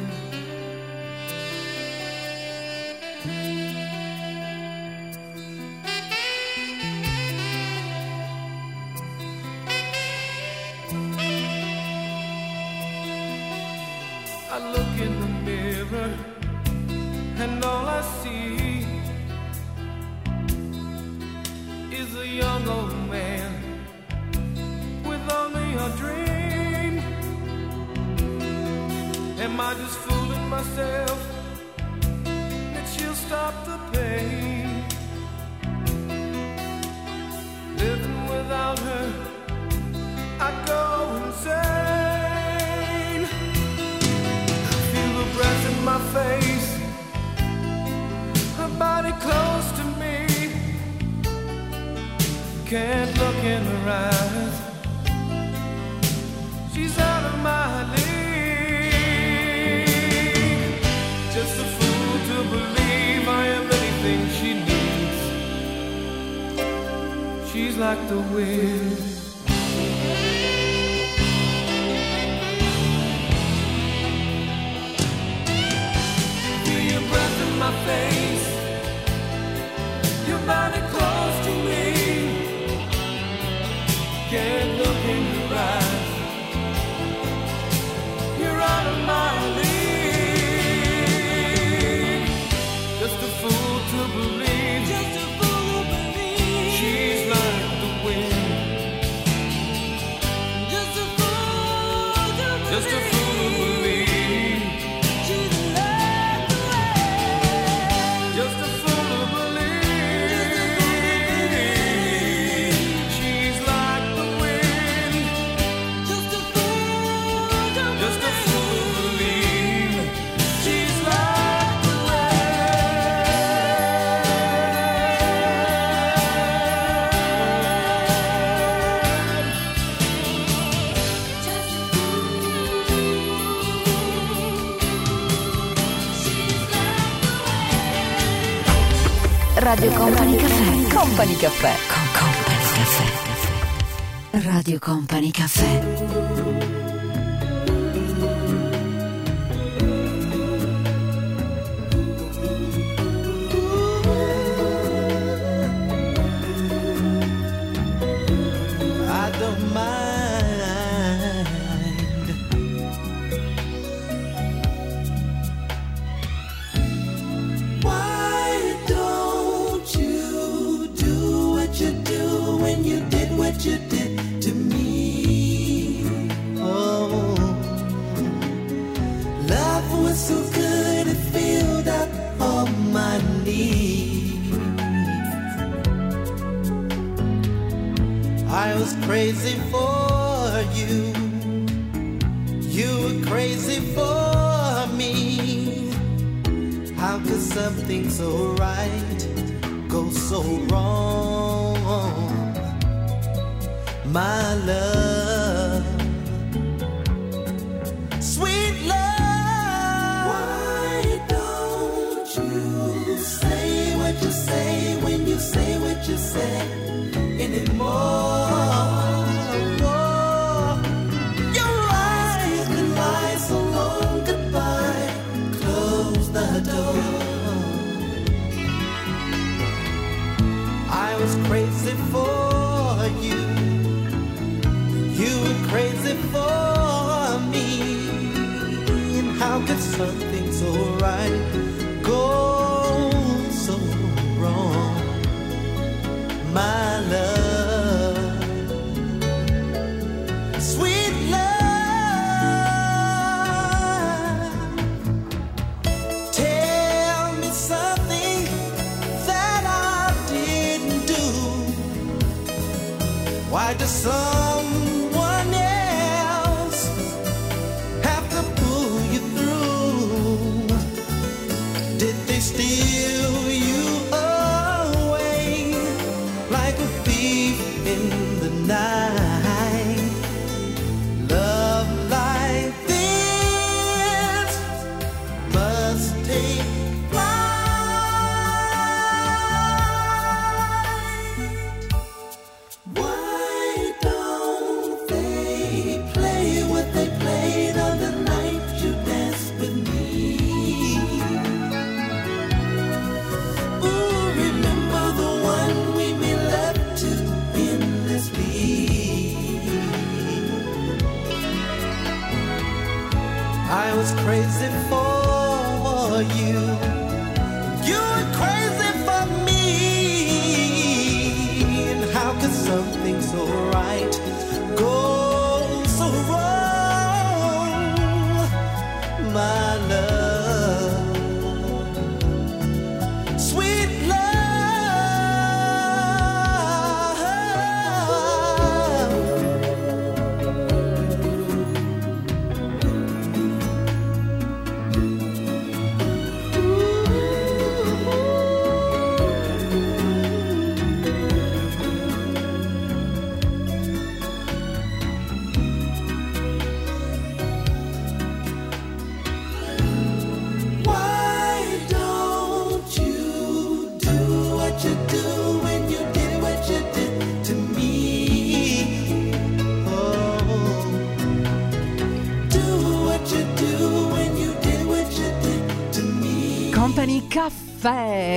Am I just fooling myself that she'll stop the pain? like the wind. Radio Company Caffè. Company Caffè. Con Company Caffè. Radio Company Caffè.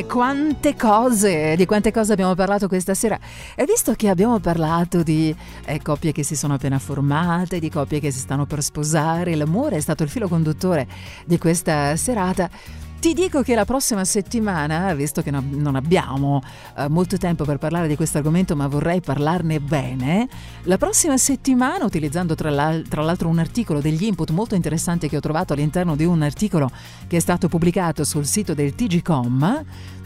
Quante cose, di quante cose abbiamo parlato questa sera. E visto che abbiamo parlato di eh, coppie che si sono appena formate, di coppie che si stanno per sposare, l'amore è stato il filo conduttore di questa serata. Ti dico che la prossima settimana, visto che no- non abbiamo eh, molto tempo per parlare di questo argomento, ma vorrei parlarne bene, la prossima settimana, utilizzando tra, l'al- tra l'altro un articolo degli input molto interessanti che ho trovato all'interno di un articolo che è stato pubblicato sul sito del TGCOM,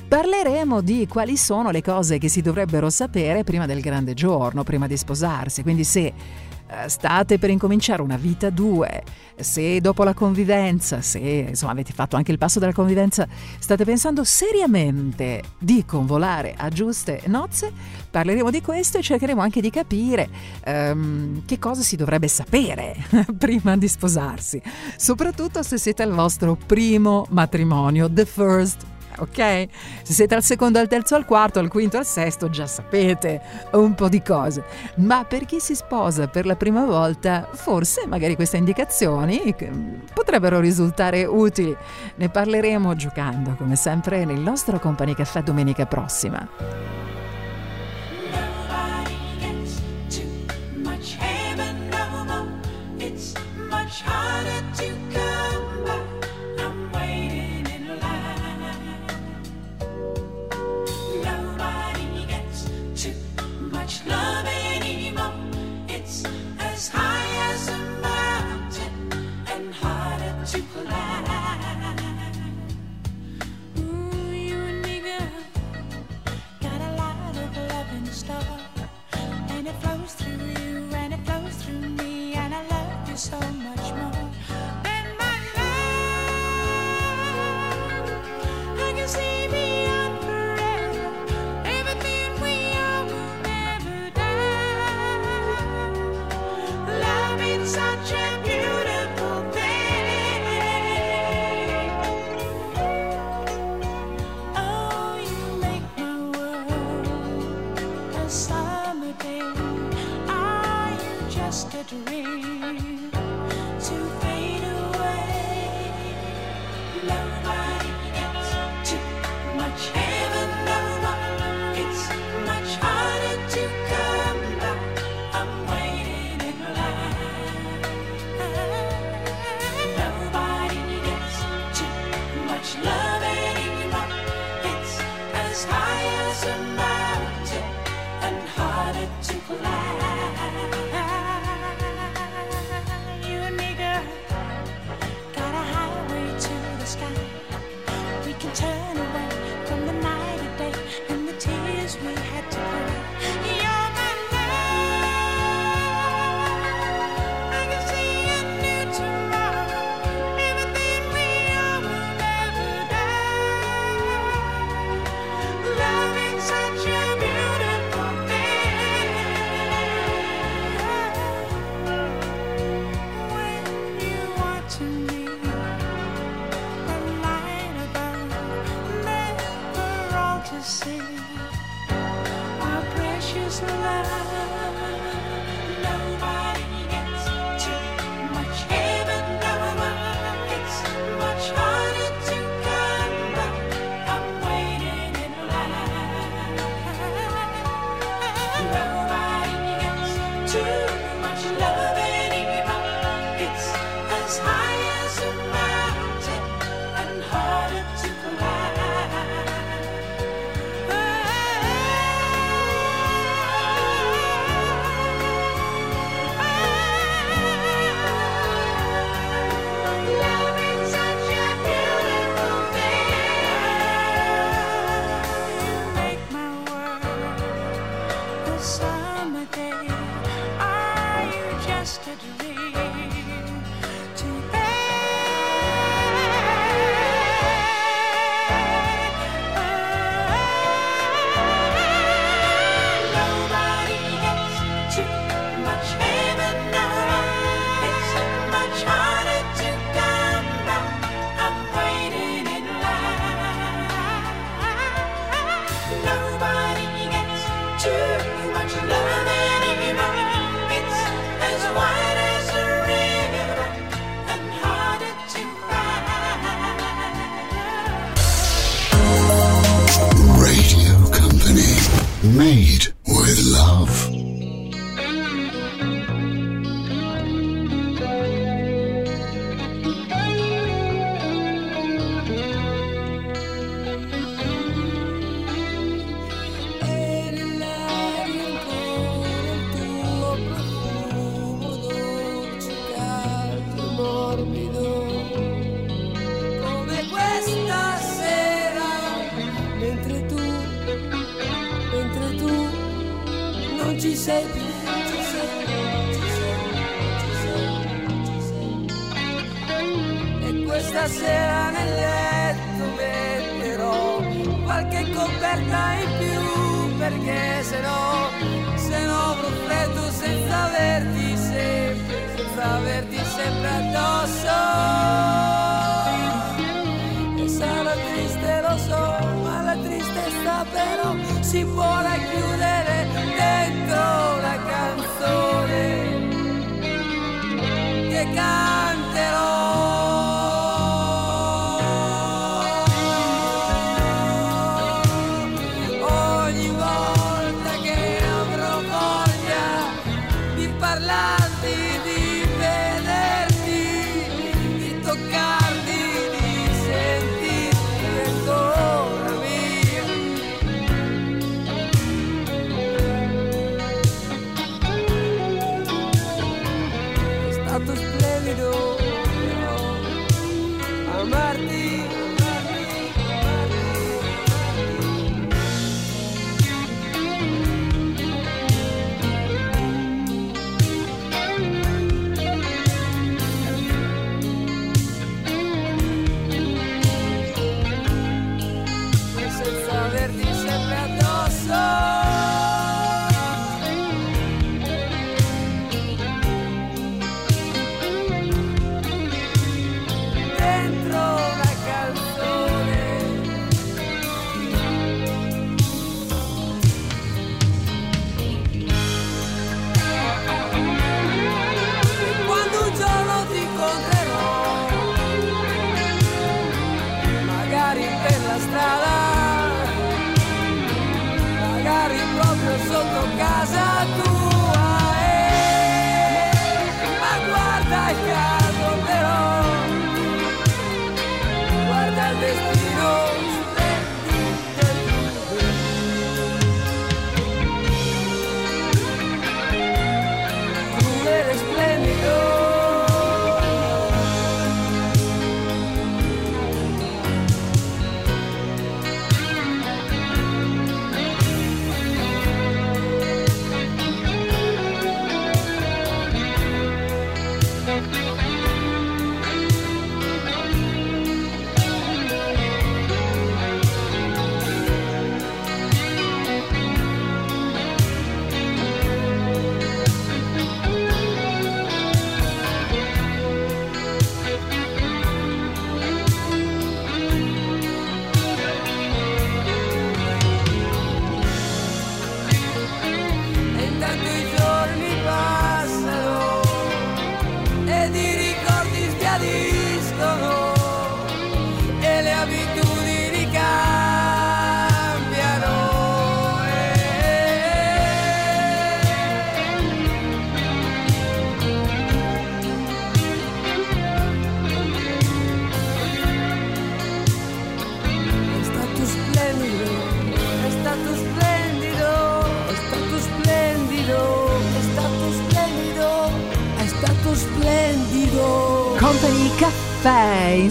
Parleremo di quali sono le cose che si dovrebbero sapere prima del grande giorno, prima di sposarsi. Quindi se state per incominciare una vita due, se dopo la convivenza, se insomma avete fatto anche il passo della convivenza, state pensando seriamente di convolare a giuste nozze, parleremo di questo e cercheremo anche di capire ehm, che cosa si dovrebbe sapere prima di sposarsi, soprattutto se siete al vostro primo matrimonio, the first ok? Se siete al secondo, al terzo, al quarto, al quinto, al sesto, già sapete un po' di cose. Ma per chi si sposa per la prima volta, forse magari queste indicazioni che potrebbero risultare utili. Ne parleremo giocando, come sempre, nel nostro Company Caffè domenica prossima. Such a si può racchiudere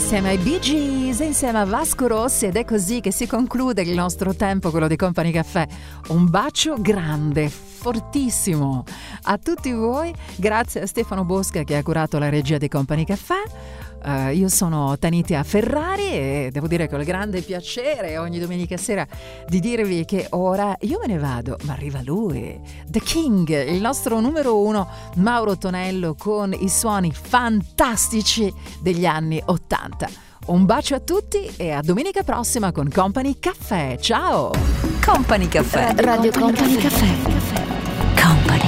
insieme ai Bee Gees, insieme a Vasco Rossi ed è così che si conclude il nostro tempo, quello di Company Caffè. Un bacio grande, fortissimo a tutti voi, grazie a Stefano Bosca che ha curato la regia di Company Caffè. Eh, io sono Tanitia Ferrari e devo dire che ho il grande piacere ogni domenica sera di dirvi che ora io me ne vado, ma arriva lui, The King, il nostro numero uno, Mauro Tonello con i suoni fantastici degli anni 80. Un bacio a tutti e a domenica prossima con Company Caffè. Ciao! Company Caffè. Radio Company Caffè. Company.